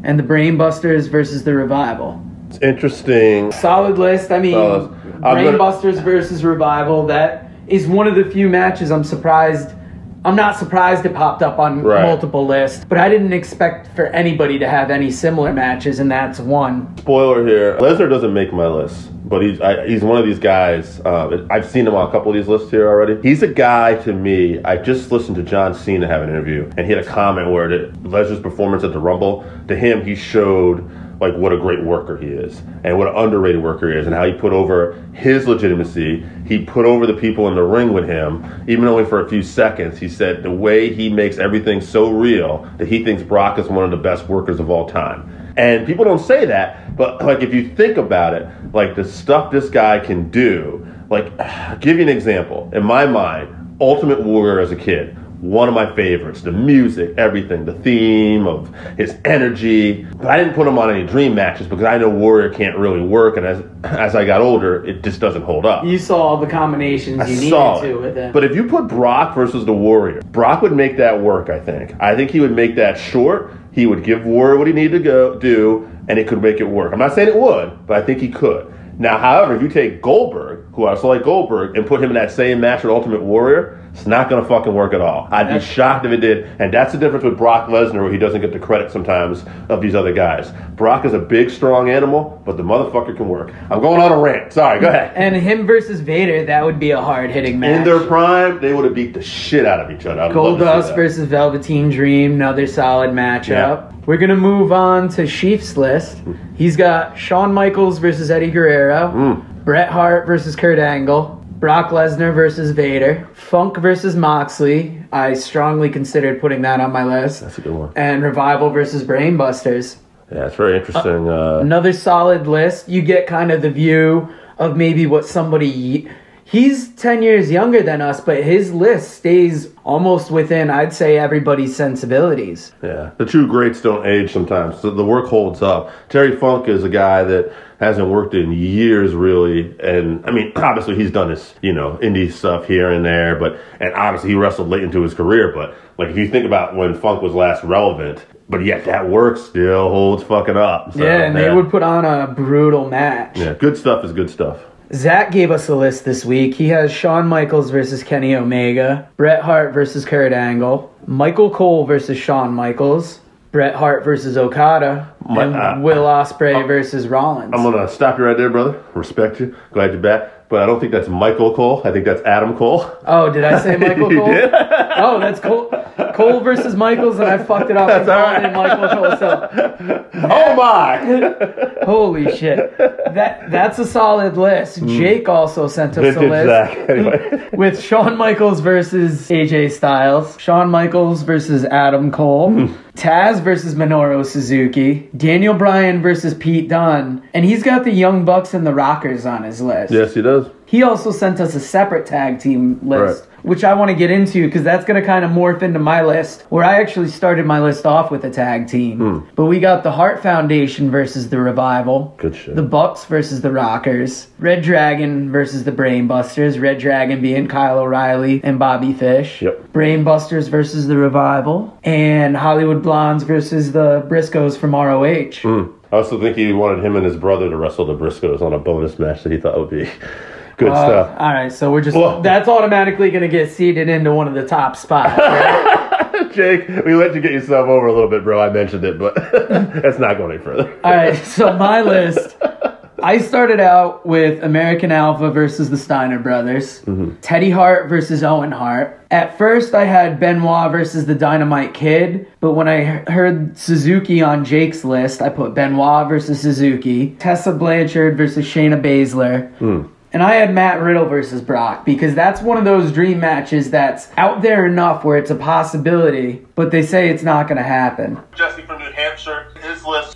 and the Brainbusters versus the Revival. It's interesting. Solid list. I mean. I'm gonna- Brainbusters versus Revival. That is one of the few matches I'm surprised. I'm not surprised it popped up on Right. multiple lists, but I didn't expect for anybody to have any similar matches, and that's one. Spoiler here: Lesnar doesn't make my list, but he's I, he's one of these guys. Uh, I've seen him on a couple of these lists here already. He's a guy to me. I just listened to John Cena have an interview, and he had a comment where that Lesnar's performance at the Rumble to him, he showed like what a great worker he is, and what an underrated worker he is, and how he put over his legitimacy. He put over the people in the ring with him, even only for a few seconds. He said the way he makes everything so real that he thinks Brock is one of the best workers of all time. And people don't say that, but like if you think about it, like the stuff this guy can do, like I'll give you an example. In my mind, Ultimate Warrior as a kid, one of my favorites. The music, everything, the theme of his energy. But I didn't put him on any dream matches because I know Warrior can't really work, and as as I got older, it just doesn't hold up. You saw all the combinations I you needed saw to it. with it. But if you put Brock versus the Warrior, Brock would make that work, I think. I think he would make that short. He would give Warrior what he needed to go do, and it could make it work. I'm not saying it would, but I think he could. Now, however, if you take Goldberg, who I also like Goldberg, and put him in that same match with Ultimate Warrior, it's not going to fucking work at all. I'd be shocked if it did. And that's the difference with Brock Lesnar, where he doesn't get the credit sometimes of these other guys. Brock is a big, strong animal, but the motherfucker can work. I'm going on a rant. Sorry, go ahead. and him versus Vader, that would be a hard hitting match. In their prime, they would have beat the shit out of each other. I'd love to see Goldust versus Velveteen Dream, another solid matchup. Yeah. We're gonna move on to Sheaf's list. He's got Shawn Michaels versus Eddie Guerrero, Mm. Bret Hart versus Kurt Angle, Brock Lesnar versus Vader, Funk versus Moxley. I strongly considered putting that on my list. That's a good one. And Revival versus Brainbusters. Yeah, it's very interesting. Uh, Another solid list. You get kind of the view of maybe what somebody he's 10 years younger than us, but his list stays almost within, I'd say, everybody's sensibilities. Yeah, the true greats don't age sometimes. So the work holds up. Terry Funk is a guy that hasn't worked in years really, and I mean, obviously he's done his you know indie stuff here and there, but and obviously he wrestled late into his career. But like if you think about when Funk was last relevant, but yet that work still holds fucking up. So, yeah, and they would put on a brutal match. Yeah, good stuff is good stuff. Zach gave us a list this week. He has Shawn Michaels versus Kenny Omega, Bret Hart versus Kurt Angle, Michael Cole versus Shawn Michaels, Bret Hart versus Okada, My- and uh, Will Ospreay versus Rollins. I'm gonna stop you right there, brother. Respect you. Glad you're back. But I don't think that's Michael Cole. I think that's Adam Cole. oh, did I say Michael You Cole? did? Oh, that's Cole. Cole versus Michaels, and I fucked it up That's all Michael Cole. So, oh my! holy shit, that that's a solid list. Jake also sent us a Hmm. List. Zach. Anyway. with Shawn Michaels versus AJ Styles, Shawn Michaels versus Adam Cole, Hmm. Taz versus Minoru Suzuki, Daniel Bryan versus Pete Dunne, and he's got the Young Bucks and the Rockers on his list. yes, he does. He also sent us a separate tag team list, Right. which I want to get into because that's going to kind of morph into my list, where I actually started my list off with a tag team. Hmm. But we got the Heart Foundation versus the Revival. Good shit. The Bucks versus the Rockers. Red Dragon versus the Brainbusters. Red Dragon being Kyle O'Reilly and Bobby Fish. Yep. Brainbusters versus the Revival. And Hollywood Blondes versus the Briscoes from ROH. Hmm. I also think he wanted him and his brother to wrestle the Briscoes on a bonus match that he thought would be good Uh, stuff. all right, so we're just that's automatically going to get seeded into one of the top spots. right? Jake, we let you get yourself over a little bit, bro. I mentioned it, but that's not going any further. all right, so my list. I started out with American Alpha versus the Steiner brothers, mm-hmm. Teddy Hart versus Owen Hart. At first, I had Benoit versus the Dynamite Kid, but when I heard Suzuki on Jake's list, I put Benoit versus Suzuki, Tessa Blanchard versus Shayna Baszler, hmm. and I had Matt Riddle versus Brock because that's one of those dream matches that's out there enough where it's a possibility, but they say it's not going to happen. Jesse from New Hampshire, his list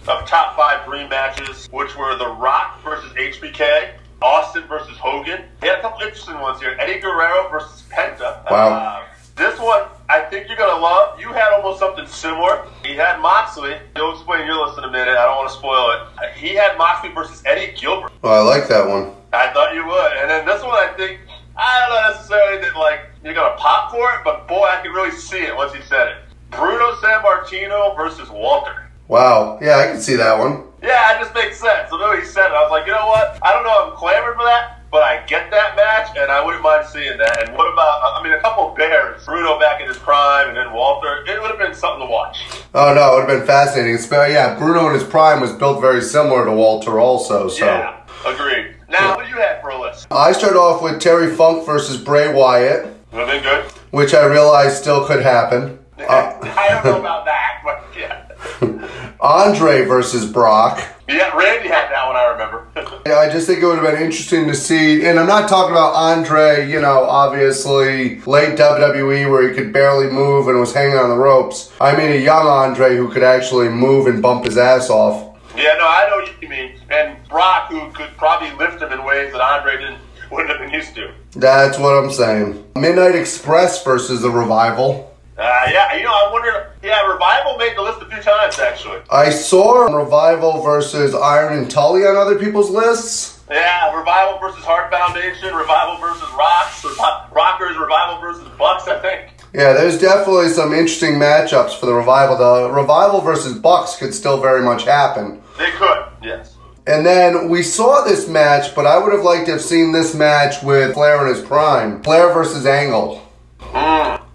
of top five dream matches, which were The Rock versus HBK, Austin versus Hogan. He had a couple interesting ones here. Eddie Guerrero versus Penta. Wow. Uh, this one, I think you're gonna love. You had almost something similar. He had Moxley. You'll explain your list in a minute. I don't want to spoil it. Uh, He had Moxley versus Eddie Gilbert. Oh, I like that one. I thought you would. And then this one, I think, I don't know necessarily that, like, you're going to pop for it, but boy, I could really see it once he said it. Bruno Sammartino versus Walter. Wow. Yeah, I can see that one. Yeah, it just makes sense. The minute he said it, I was like, you know what? I don't know if I'm clamoring for that, but I get that match, and I wouldn't mind seeing that. And what about, I mean, a couple of bears. Bruno back in his prime, and then Walter. It would have been something to watch. Oh no, it would have been fascinating. It's- Yeah, Bruno in his prime was built very similar to Walter, also. So Yeah, agreed. Now, what do you have for a list? I start off with Terry Funk versus Bray Wyatt, Would have been good. which I realized still could happen. I don't know about that. Andre versus Brock. Yeah, Randy had that one, I remember. Yeah, I just think it would have been interesting to see, and I'm not talking about Andre, you know, obviously late WWE where he could barely move and was hanging on the ropes. I mean a young Andre who could actually move and bump his ass off. Yeah, no, I know what you mean. And Brock, who could probably lift him in ways that Andre didn't wouldn't have been used to. That's what I'm saying. Midnight Express versus the Revival. Uh, yeah, you know, I wonder. Yeah, Revival made the list a few times actually. I saw Revival versus Arn and Tully on other people's lists. Yeah, Revival versus Heart Foundation, Revival versus Rocks, Rockers, Revival versus Bucks. I think. Yeah, there's definitely some interesting matchups for the Revival. The Revival versus Bucks could still very much happen. They could. Yes. And then we saw this match, but I would have liked to have seen this match with Flair in his prime. Flair versus Angle.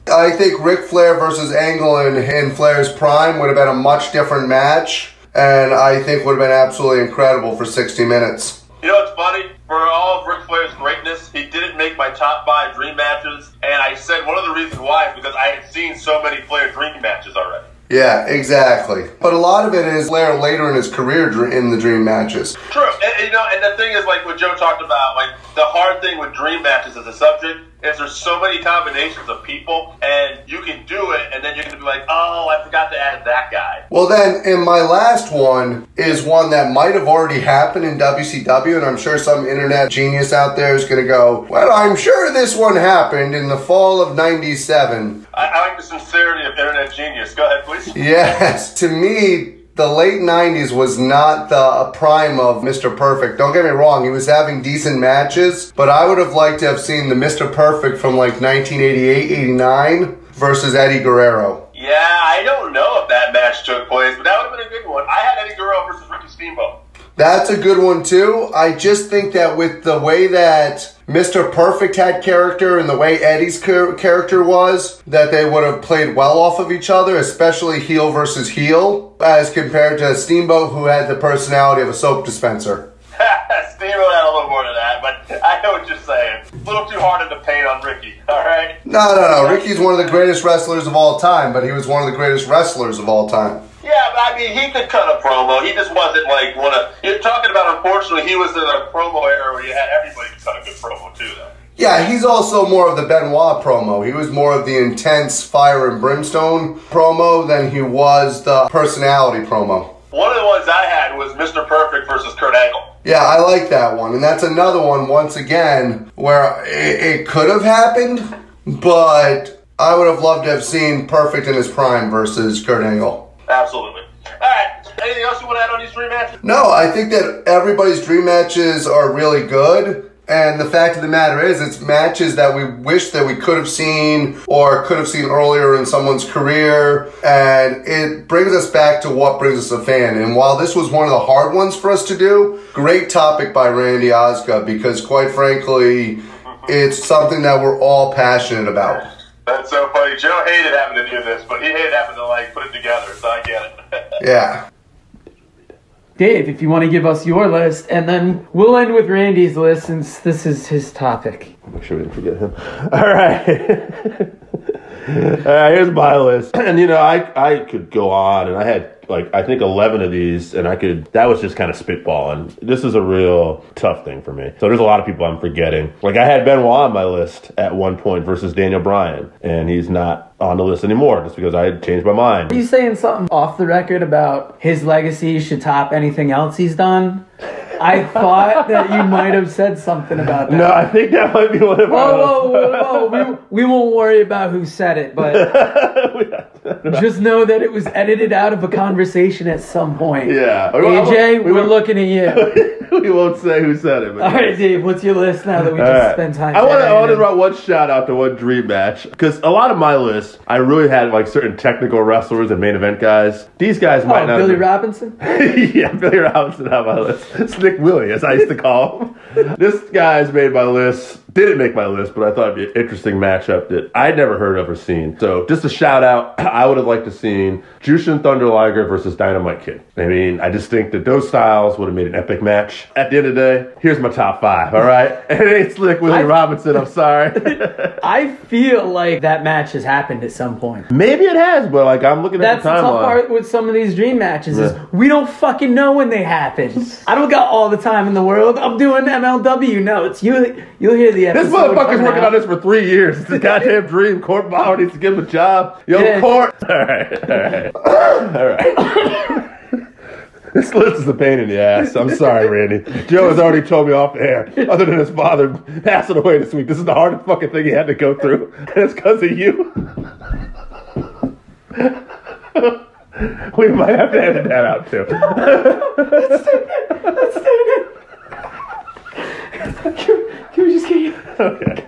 I think Ric Flair versus Angle in, in Flair's prime would have been a much different match, and I think would have been absolutely incredible for 60 minutes. You know, it's funny. For all of Ric Flair's greatness, he didn't make my top five dream matches. And I said one of the reasons why is because I had seen so many Flair dream matches already. Yeah, exactly. But a lot of it is Flair later in his career in the dream matches. True, and, you know, and the thing is, like what Joe talked about, like the hard thing with dream matches as a subject is there's so many combinations of people, and you can do it, and then you're gonna be like, oh, I forgot to add that guy. Well, then, in my last one is one that might have already happened in WCW, and I'm sure some internet genius out there is to go, Well, I'm sure this one happened in the fall of 97. I, I like the sincerity of internet genius. Go ahead, please. Yes, to me, the late 90s was not the prime of Mr. Perfect. Don't get me wrong, he was having decent matches, but I would have liked to have seen the Mr. Perfect from like 1988 89 versus Eddie Guerrero. Yeah, I don't know if that match took place, but that would have been a good one. I had Eddie Guerrero versus Ricky Steamboat. That's a good one too. I just think that with the way that Mr. Perfect had character and the way Eddie's character was, that they would have played well off of each other, especially heel versus heel, as compared to Steamboat, who had the personality of a soap dispenser. Steamboat had a little more to that, but I know what you're saying. A little too hard in the paint on Ricky. All right. No, no, no. Ricky's one of the greatest wrestlers of all time, but he was one of the greatest wrestlers of all time. Yeah, but I mean, he could cut a promo. He just wasn't like one of. You're talking about. Unfortunately, he was in a promo era where you had everybody cut a good promo too, though. Yeah, he's also more of the Benoit promo. He was more of the intense fire and brimstone promo than he was the personality promo. One of the ones I had was Mr. Perfect versus Kurt Angle. Yeah, I like that one. And that's another one, once again, where it, it could have happened, but I would have loved to have seen Perfect in his prime versus Kurt Angle. Absolutely. All right. Anything else you want to add on these three matches? No, I think that everybody's dream matches are really good. And the fact of the matter is, it's matches that we wish that we could have seen or could have seen earlier in someone's career. And it brings us back to what brings us a fan. And while this was one of the hard ones for us to do, great topic by Randy Osgood because, quite frankly, it's something that we're all passionate about. That's so funny. Joe hated having to do this, but he hated having to like put it together, so I get it. Yeah. Dave, if you want to give us your list, and then we'll end with Randy's list since this is his topic. Make sure we didn't forget him. All right. All right, here's my list. And you know, I I could go on and I had like I think 11 of these and I could that was just kind of spitballing. This is a real tough thing for me. So there's a lot of people I'm forgetting. Like I had Benoit on my list at one point versus Daniel Bryan and he's not on the list anymore just because I had changed my mind. Are you saying something off the record about his legacy should top anything else he's done? I thought that you might have said something about that. No, I think that might be one of Whoa, whoa, whoa, whoa. We, we won't worry about who said it, but just know that it was edited out of a conversation at some point. Yeah. AJ, We we're looking at you. we won't say who said it. All right, Dave, what's your list now that we just right. spent time I want to I want to editing? write one shout out to one dream match because a lot of my list, I really had like certain technical wrestlers and main event guys. These guys might Oh, not. Billy Robinson? yeah, Billy Robinson on my list. Slick Willie, as I used to call him. this guy's made my list. Didn't make my list, but I thought it'd be an interesting matchup that I'd never heard of or seen. So, just a shout out. I would have liked to seen Jushin Thunder Liger versus Dynamite Kid. I mean, I just think that those styles would have made an epic match. At the end of the day, here's my top five. All right, and it ain't Slick Willie I- Robinson. I'm sorry. I feel like that match has happened at some point. Maybe it has, but like I'm looking That's at the the tough timeline. part with some of these dream matches is we don't fucking know when they happen. I don't got all the time in the world. I'm doing MLW notes. You you'll hear the This episode. motherfucker's working out. on this for three years. It's a goddamn dream. Court Bauer needs to give him a job. Yo, Yeah. Court. All right, all right, all right. This list is a pain in the ass. I'm sorry, Randy. Joe has already told me off the air. Other than his father passing away this week, this is the hardest fucking thing he had to go through, and it's because of you. we might have to edit that out too. That's it. Can we just get you? Okay.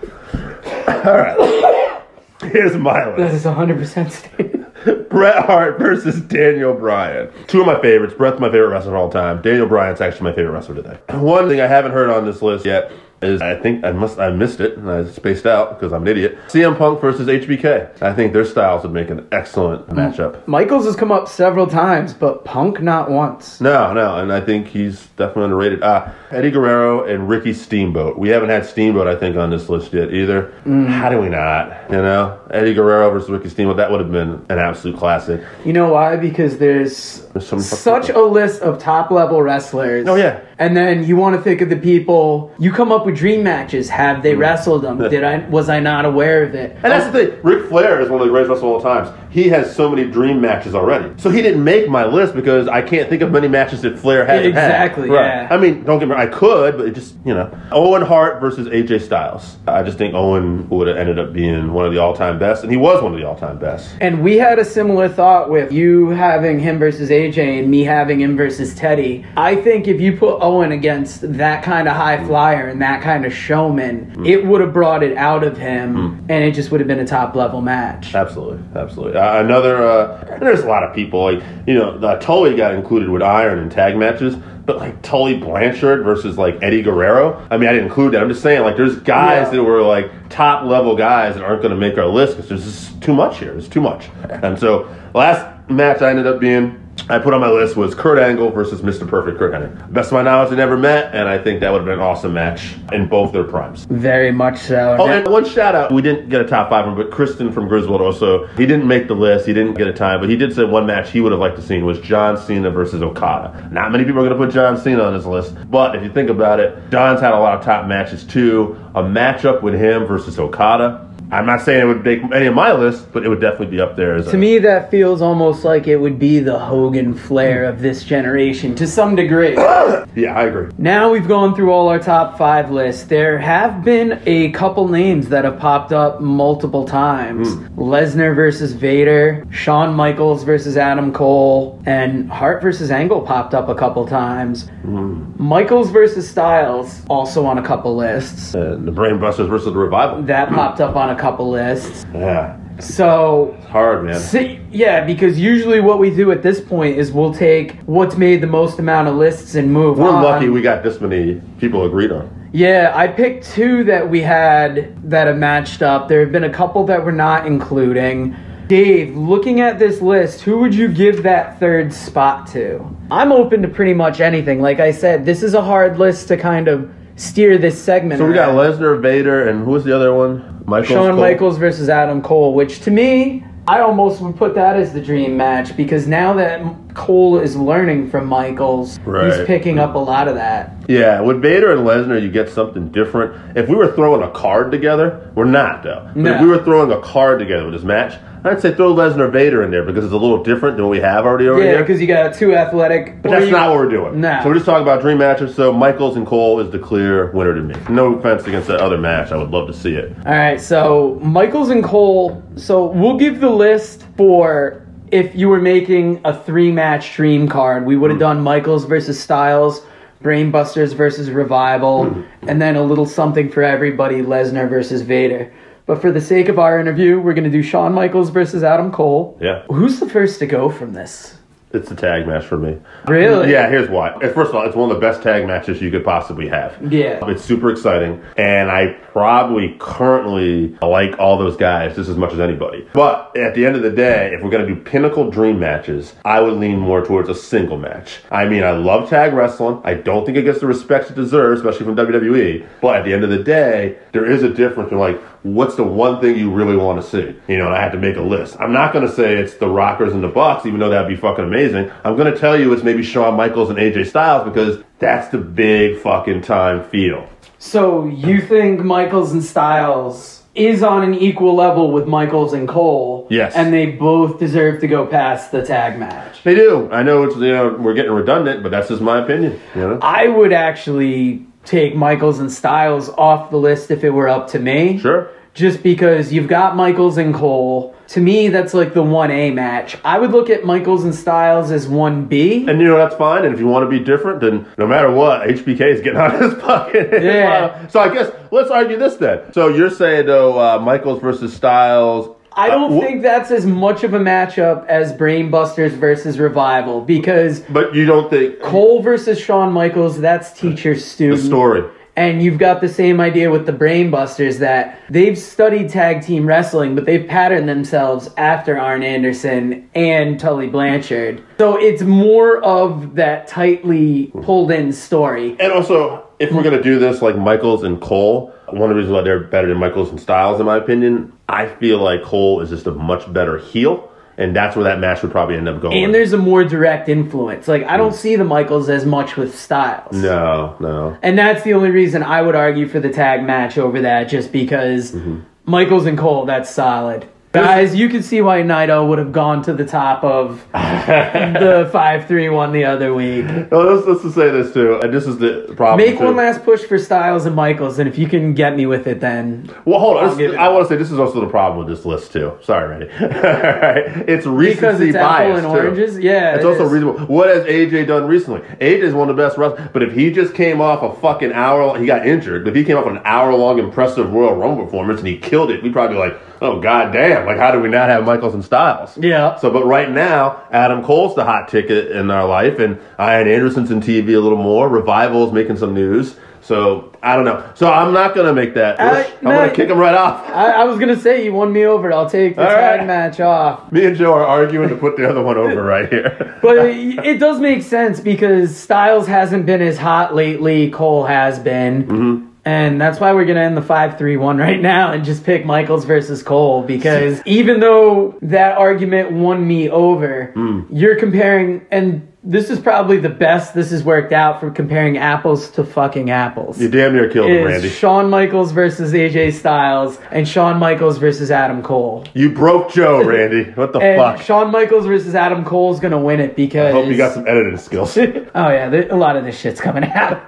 All right. Here's my list. That is 100% stated. Bret Hart versus Daniel Bryan. Two of my favorites. Bret's my favorite wrestler of all time. Daniel Bryan's actually my favorite wrestler today. One thing I haven't heard on this list yet is I think I must I missed it and I spaced out because I'm an idiot. CM Punk versus HBK. I think their styles would make an excellent matchup. Michaels has come up several times, but Punk not once. No, no, and I think he's definitely underrated. Uh, Eddie Guerrero and Ricky Steamboat. We haven't had Steamboat, I think, on this list yet either. How do we not? You know, Eddie Guerrero versus Ricky Steamboat. That would have been an absolute classic. You know why? Because there's There's some such a list of top level wrestlers. Oh, yeah. And then you want to think of the people you come up with dream matches. Have they hmm. wrestled them? Did I was I not aware of it? And that's the thing. Ric Flair is one of the greatest wrestlers of all times. He has so many dream matches already. So he didn't make my list because I can't think of many matches that Flair hasn't had. Exactly, yeah. I mean, don't get me wrong. I could, but it just, you know. Owen Hart versus AJ Styles. I just think Owen would have ended up being one of the all time best, and he was one of the all time best. And we had a similar thought with you having him versus AJ and me having him versus Teddy. I think if you put Owen against that kind of high flyer and that kind of showman, it would have brought it out of him and it just would have been a top level match. Absolutely, absolutely. Uh, another, uh, there's a lot of people like you know, uh, Tully got included with Arn in tag matches, but like Tully Blanchard versus like Eddie Guerrero. I mean, I didn't include that. I'm just saying like there's guys Yeah. that were like top level guys that aren't going to make our list because there's just too much here. There's too much. And so last match I ended up being. I put on my list was Kurt Angle versus Mr. Perfect Curt Hennig. Best of my knowledge, they never met, and I think that would have been an awesome match in both their primes. Very much so. Oh, and one shout out. We didn't get a top five, but Kristen from Griswold also, he didn't make the list. He didn't get a time, but he did say one match he would have liked to see was John Cena versus Okada. Not many people are going to put John Cena on this list, but if you think about it, John's had a lot of top matches too. A matchup with him versus Okada. I'm not saying it would make any of my list, but it would definitely be up there. As To me, that feels almost like it would be the Hogan flair of this generation to some degree. yeah, I agree. now we've gone through all our top five lists. There have been a couple names that have popped up multiple times hmm. Lesnar versus Vader, Shawn Michaels versus Adam Cole, and Hart versus Angle popped up a couple times. Hmm. Michaels versus Styles also on a couple lists. And the Brainbusters versus the Revival. That popped up on a couple lists. Yeah, So it's hard, man. See, yeah, because usually what we do at this point is we'll take what's made the most amount of lists and move We're on. lucky we got this many people agreed on. Yeah, I picked two that we had that have matched up. There have been a couple that we're not including. Dave, looking at this list, who would you give that third spot to? I'm open to pretty much anything. Like I said, this is a hard list to kind of steer this segment. So we got around. Lesnar, Vader, and who was the other one? Michaels, Shawn Cole? Michaels versus Adam Cole, which to me, I almost would put that as the dream match because now that Cole is learning from Michaels, Right. he's picking up a lot of that. Yeah, with Vader and Lesnar, you get something different. If we were throwing a card together, we're not though. But No. if we were throwing a card together with this match, I'd say throw Lesnar Vader in there because it's a little different than what we have already over Yeah, because you got two athletic. But that's not what we're doing. No. So we're just talking about dream matches. So Michaels and Cole is the clear winner to me. No offense against that other match. I would love to see it. All right, so Michaels and Cole. So we'll give the list for if you were making a three match dream card. We would have hmm. done Michaels versus Styles, Brainbusters versus Revival, hmm. and then a little something for everybody Lesnar versus Vader. But for the sake of our interview, we're going to do Shawn Michaels versus Adam Cole. Yeah. Who's the first to go from this? It's a tag match for me. Really? Yeah, here's why. First of all, it's one of the best tag matches you could possibly have. Yeah. It's super exciting, and I probably currently like all those guys just as much as anybody. But at the end of the day, if we're going to do pinnacle dream matches, I would lean more towards a single match. I mean, I love tag wrestling. I don't think it gets the respect it deserves, especially from WWE. But at the end of the day, there is a difference in like, what's the one thing you really want to see? You know, and I had to make a list. I'm not going to say it's the Rockers and the Bucks, even though that'd be fucking amazing. I'm going to tell you it's maybe Shawn Michaels and AJ Styles because that's the big fucking time feel. So you think Michaels and Styles is on an equal level with Michaels and Cole? Yes. And they both deserve to go past the tag match. They do. I know it's you know we're getting redundant, but that's just my opinion. You know. I would actually take Michaels and Styles off the list if it were up to me. Sure. Just because you've got Michaels and Cole. To me, that's like the 1A match. I would look at Michaels and Styles as 1B. And you know that's fine. And if you want to be different, then no matter what, HBK is getting out of his pocket. Yeah. so I guess let's argue this then. So you're saying though, uh, Michaels versus Styles. I don't uh, wh- think that's as much of a matchup as Brainbusters versus Revival because But you don't think Cole versus Shawn Michaels, that's teacher the student. story? And you've got the same idea with the Brainbusters that they've studied tag team wrestling, but they've patterned themselves after Arn Anderson and Tully Blanchard. So it's more of that tightly pulled in story. And also, if we're gonna do this like Michaels and Cole, one of the reasons why they're better than Michaels and Styles, in my opinion, I feel like Cole is just a much better heel, and that's where that match would probably end up going. And there's a more direct influence. Like, I don't hmm. see the Michaels as much with Styles. no, no. And that's the only reason I would argue for the tag match over that, just because mm-hmm. Michaels and Cole, that's solid. Guys, you can see why Naito would have gone to the top of the 5 3 1 the other week. No, let's, let's just say this too, and this is the problem. Make too. one last push for Styles and Michaels, and if you can get me with it, then. Well, hold on. I'll This- give it- I want to say this is also the problem with this list too. Sorry, Randy. Alright. It's recency Because it's apple bias and too. oranges? Yeah, it's it also is. reasonable. What has AJ done recently? AJ is one of the best wrestlers. But if he just came off a fucking hour, he got injured. But if he came off an hour long impressive Royal Rumble performance and he killed it, we'd probably be like, oh god damn! Like how do we not have Michaels and Styles? Yeah. So, but right now, Adam Cole's the hot ticket in our life, and Arn Anderson's in TV a little more. Revival's making some news. So I don't know. So I'm not gonna make that. Uh, I'm no, gonna kick him right off. I, I was going to say, you won me over. I'll take the All tag right. match off. Me and Joe are arguing to put the other one over right here. But it, it does make sense because Styles hasn't been as hot lately. Cole has been. Mm-hmm. And that's why we're going to end the 5 3 1 right now and just pick Michaels versus Cole because even though that argument won me over, Hmm. you're comparing, and this is probably the best this has worked out for comparing apples to fucking apples. You damn near killed him, Randy. Shawn Michaels versus AJ Styles and Shawn Michaels versus Adam Cole. You broke Joe, Randy. What the And fuck? Shawn Michaels versus Adam Cole's gonna win it because I hope you got some editing skills. oh yeah, there, a lot of this shit's coming out.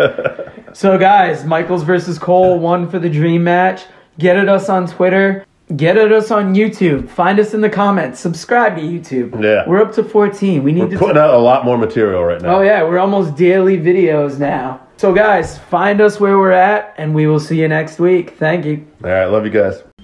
So guys, Michaels versus Cole won for the dream match. Get at us on Twitter. Get at us on YouTube. Find us in the comments. Subscribe to YouTube. Yeah. we're up to 14. We need We're to. putting out a lot more material right now. oh yeah, we're almost daily videos now. So guys, find us where we're at, and we will see you next week. Thank you. All right, love you guys.